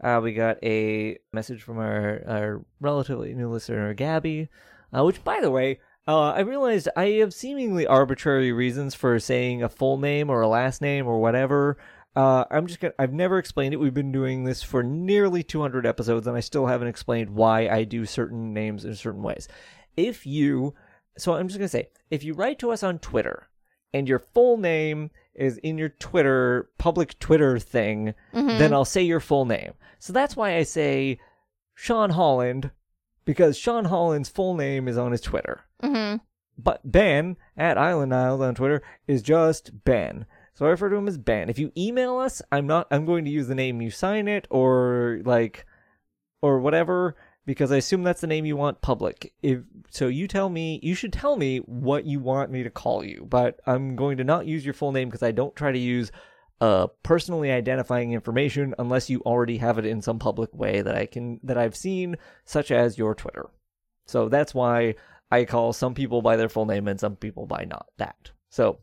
Uh, we got a message from our, our relatively new listener, Gabby, uh, which, by the way, uh, I realized I have seemingly arbitrary reasons for saying a full name or a last name or whatever. Uh, I'm just gonna. I've never explained it. We've been doing this for nearly 200 episodes, and I still haven't explained why I do certain names in certain ways. If you, so I'm just gonna say, if you write to us on Twitter, and your full name is in your Twitter public Twitter thing, mhm. then I'll say your full name. So that's why I say Sean Holland, because Sean Holland's full name is on his Twitter. Mhm. But Ben at Island Isles on Twitter is just Ben. So I refer to him as Ben. If you email us, I'm not I'm going to use the name you sign it or like or whatever because I assume that's the name you want public. If so you tell me you should tell me what you want me to call you, but I'm going to not use your full name because I don't try to use uh personally identifying information unless you already have it in some public way that I can that I've seen such as your Twitter. So that's why I call some people by their full name and some people by not that. So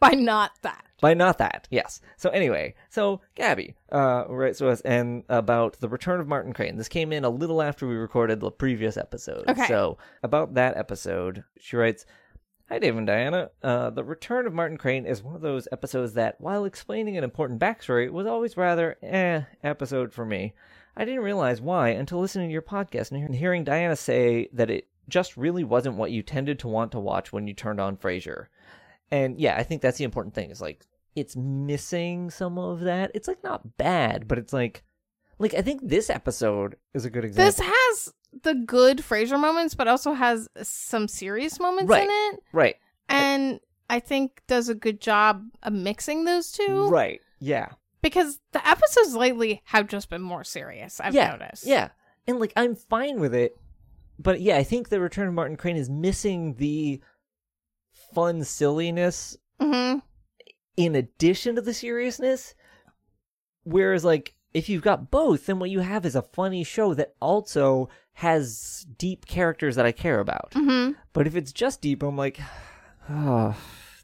by not that. By not that, yes. So anyway, so Gabby, uh, writes to us and about the return of Martin Crane. This came in a little after we recorded the previous episode. Okay. So about that episode, she writes, Hi, Dave and Diana. Uh, the return of Martin Crane is one of those episodes that, while explaining an important backstory, was always rather eh episode for me. I didn't realize why until listening to your podcast and hearing Diana say that it just really wasn't what you tended to want to watch when you turned on Frasier. And yeah, I think that's the important thing. Is like it's missing some of that. It's like not bad, but it's like like I think this episode is a good example. This has the good Frasier moments, but also has some serious moments Right. in it, right. and I think does a good job of mixing those two. Right. Yeah. Because the episodes lately have just been more serious. I've yeah. noticed. Yeah. And like I'm fine with it. But yeah, I think the return of Martin Crane is missing the fun silliness hmm in addition to the seriousness. Whereas, like, if you've got both, then what you have is a funny show that also has deep characters that I care about. hmm But if it's just deep, I'm like, oh,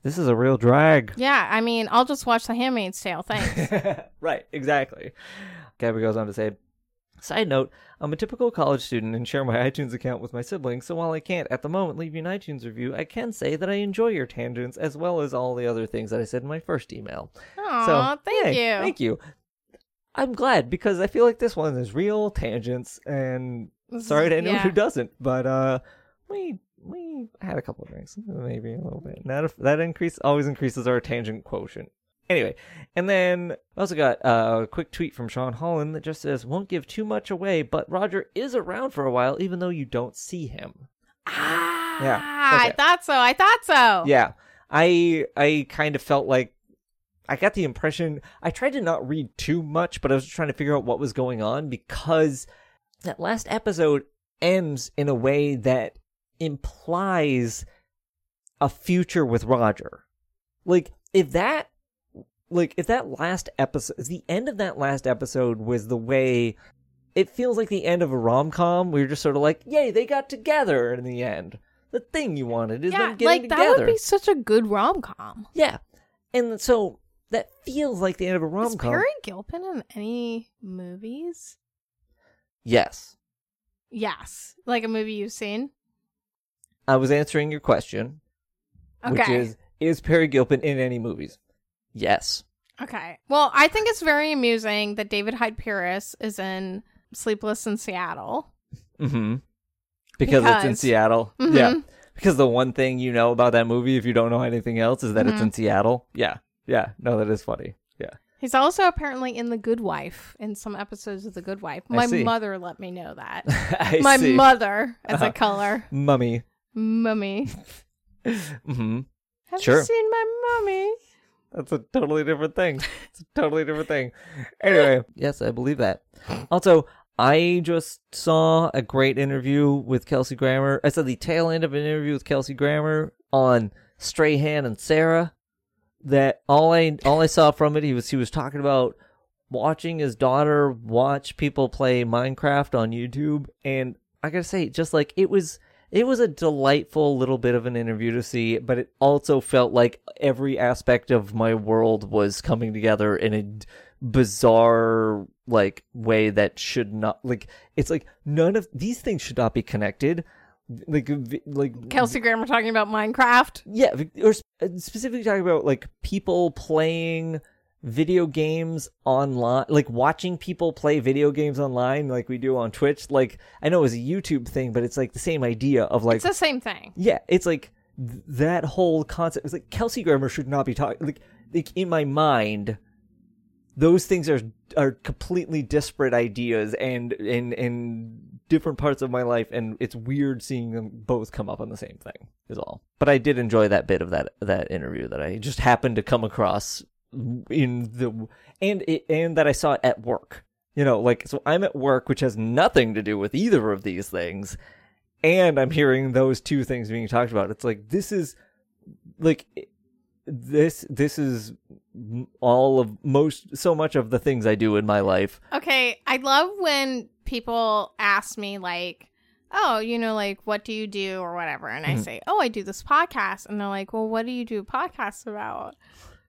this is a real drag. Yeah, I mean, I'll just watch The Handmaid's Tale. Thanks. <laughs> right, exactly. Gabby goes on to say, Side note, I'm a typical college student and share my <laughs> iTunes account with my siblings, so while I can't at the moment leave you an iTunes review, I can say that I enjoy your tangents as well as all the other things that I said in my first email. Aw, so, thank yay, you. Thank you. I'm glad because I feel like this one is real tangents and sorry to anyone yeah. who doesn't, but uh we we had a couple of drinks, maybe a little bit. That that increase always increases our tangent quotient. Anyway, and then I also got a quick tweet from Sean Holland that just says, "Won't give too much away, but Roger is around for a while, even though you don't see him." Ah, Yeah, I thought so. I thought so. Yeah, I I kind of felt like I got the impression I tried to not read too much, but I was trying to figure out what was going on because that last episode ends in a way that implies a future with Roger. Like if that like if that last episode the end of that last episode was the way it feels like the end of a rom-com we are just sort of like yay they got together in the end the thing you wanted is yeah, them getting like together that would be such a good rom com. yeah. And so that feels like the end of a rom com. Is Peri Gilpin in any movies? Yes. Yes, like a movie you've seen. I was answering your question, which Okay. is is Peri Gilpin in any movies? Yes. Okay. Well, I think it's very amusing that David Hyde Pierce is in Sleepless in Seattle. Mm-hmm. Because, it's in Because- Seattle. Mhm. Yeah. Because the one thing you know about that movie, if you don't know anything else, is that it's Mhm. in Seattle. Yeah. Yeah. No, that is funny. Yeah. He's also apparently in The Good Wife in some episodes of The Good Wife. My mother let me know that. <laughs> I My see. mother as Uh-huh. a color. Mummy. Mummy. <laughs> Mm-hmm. Have Sure. you seen my mummy? That's a totally different thing. It's a totally different thing. Anyway, <laughs> yes, I believe that. Also, I just saw a great interview with Kelsey Grammer. I saw the tail end of an interview with Kelsey Grammer on Strahan and Sara. That all I all I saw from it, he was he was talking about watching his daughter watch people play Minecraft on YouTube, and I gotta say, just like it was it was a delightful little bit of an interview to see, but it also felt like every aspect of my world was coming together in a bizarre like way that should not like it's like none of these things should not be connected like like Kelsey Grammer talking about Minecraft. yeah or specifically talking about like people playing video games online like watching people play video games online like we do on twitch like i know it's a youtube thing but it's like the same idea of like It's the same thing. yeah, it's like th- that whole concept. It's like Kelsey Grammer should not be talking. Like, like in my mind, those things are are completely disparate ideas and and and different parts of my life, and it's weird seeing them both come up on the same thing. Is all. But I did enjoy that bit of that that interview that I just happened to come across in the and it and that I saw it at work. You know, like so I'm at work, which has nothing to do with either of these things and I'm hearing those two things being talked about. It's like this is like this this is all of most so much of the things I do in my life. Okay, I love when people ask me like, "Oh, you know, like what do you do or whatever?" And I Mhm. say, "Oh, I do this podcast." And they're like, "Well, what do you do podcasts about?"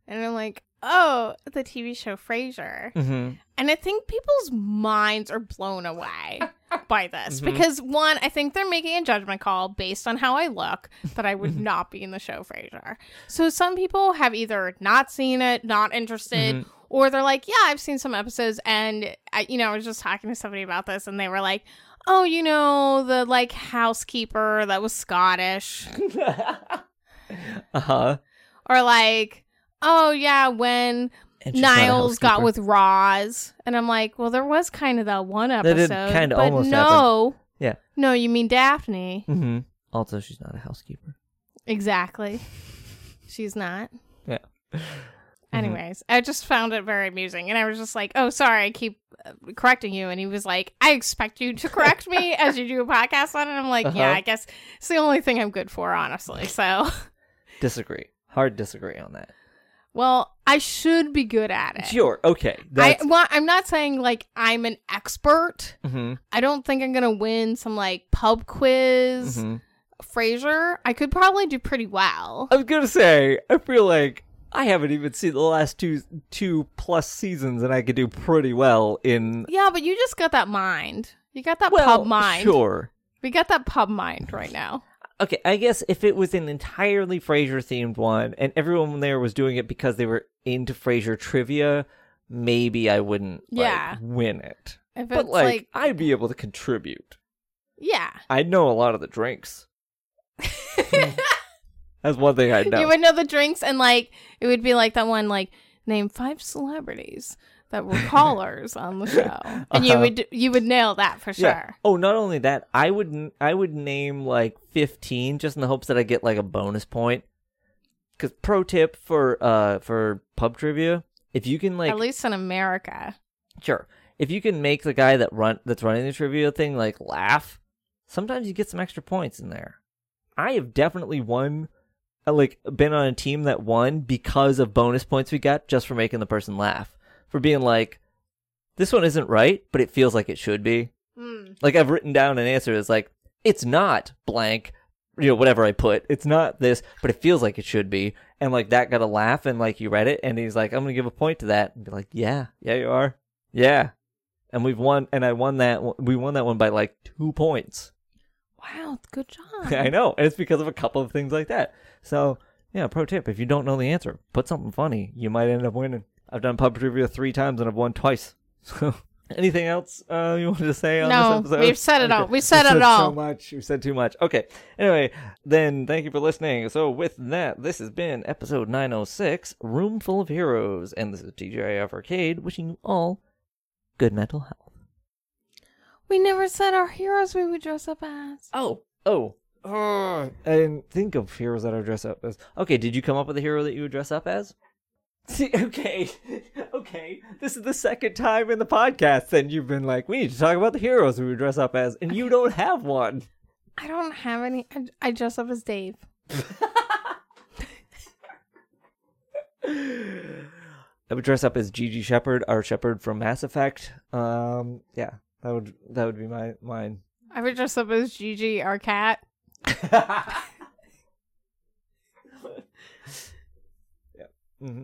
And I'm like, "Oh, the TV show Frasier." Mm-hmm. And I think people's minds are blown away <laughs> by this Mhm. because one, I think they're making a judgment call based on how I look that I would not be in the show Frasier. So some people have either not seen it, not interested, Mhm. or they're like, "Yeah, I've seen some episodes." And I, you know, I was just talking to somebody about this, and they were like, "Oh, you know, the like housekeeper that was Scottish," <laughs> uh huh. or like, "Oh yeah, when." Niles got with Roz, and I'm like, well, there was kind of that one did episode, kinda but almost no, Yeah. no, you mean Daphne? Mm-hmm. Also, she's not a housekeeper. Exactly, <laughs> she's not. Yeah. Anyways, I just found it very amusing, and I was just like, "Oh, sorry, I keep uh, correcting you." And he was like, "I expect you to correct me <laughs> as you do a podcast on it." I'm like, "Yeah, Uh-huh. I guess it's the only thing I'm good for, honestly." So, Disagree. Hard disagree on that. Well, I should be good at it. Sure. Okay. I, well, I'm not saying like I'm an expert. Mhm, I don't think I'm gonna win some like pub quiz. mhm. Frasier, I could probably do pretty well. I was gonna say, I feel like I haven't even seen the last two two plus seasons, and I could do pretty well in Yeah, but you just got that mind. You got that well, pub mind. Sure. We got that pub mind right now. Okay, I guess if it was an entirely Frasier themed one, and everyone there was doing it because they were into Frasier trivia, maybe I wouldn't like, Yeah. win it. If But like, like, I'd be able to contribute. yeah, I know a lot of the drinks. <laughs> That's one thing I know. you would know the drinks, and like it would be like that one, like name five celebrities that were callers on the show, <laughs> and you Uh-huh. would you would nail that for sure. Yeah. Oh, not only that, I would I would name like fifteen just in the hopes that I get like a bonus point. Because pro tip for uh for pub trivia, if you can like At least in America. sure if you can make the guy that run that's running the trivia thing like laugh, sometimes you get some extra points in there. I have definitely won. uh, Like been on a team that won because of bonus points we got just for making the person laugh. For being like, this one isn't right, but it feels like it should be. Mm. Like I've written down an answer that's like, it's not blank, you know, whatever I put. It's not this, but it feels like it should be. And like that got a laugh and like you read it and he's like, I'm gonna give a point to that and be like, yeah, yeah, you are, yeah. And we've won, and I won that. one- We won that one by like two points. Wow, good job. <laughs> I know, and it's because of a couple of things like that. So yeah, pro tip: if you don't know the answer, put something funny. You might end up winning. I've done pub trivia three times and I've won twice. So <laughs> anything else uh, you wanted to say on No, this episode? we've said it all. We've said <laughs> it all. So much. We said too much. Okay. Anyway, then thank you for listening. So with that, this has been episode 906, Room Full of Heroes, and this is TGIF Arcade, wishing you all good mental health. We never said our heroes we would dress up as. Oh, oh. Oh, I didn't think of heroes that I dress up as. Okay, did you come up with a hero that you would dress up as? See, <laughs> okay, okay. This is the second time in the podcast that you've been like, we need to talk about the heroes we would dress up as, and you don't have one. I don't have any. I, I dress up as Dave. <laughs> I would dress up as Gigi Shepard, our Shepard from Mass Effect. Um, yeah, that would that would be my mine. I would dress up as Gigi, our cat. <laughs> yeah. hmm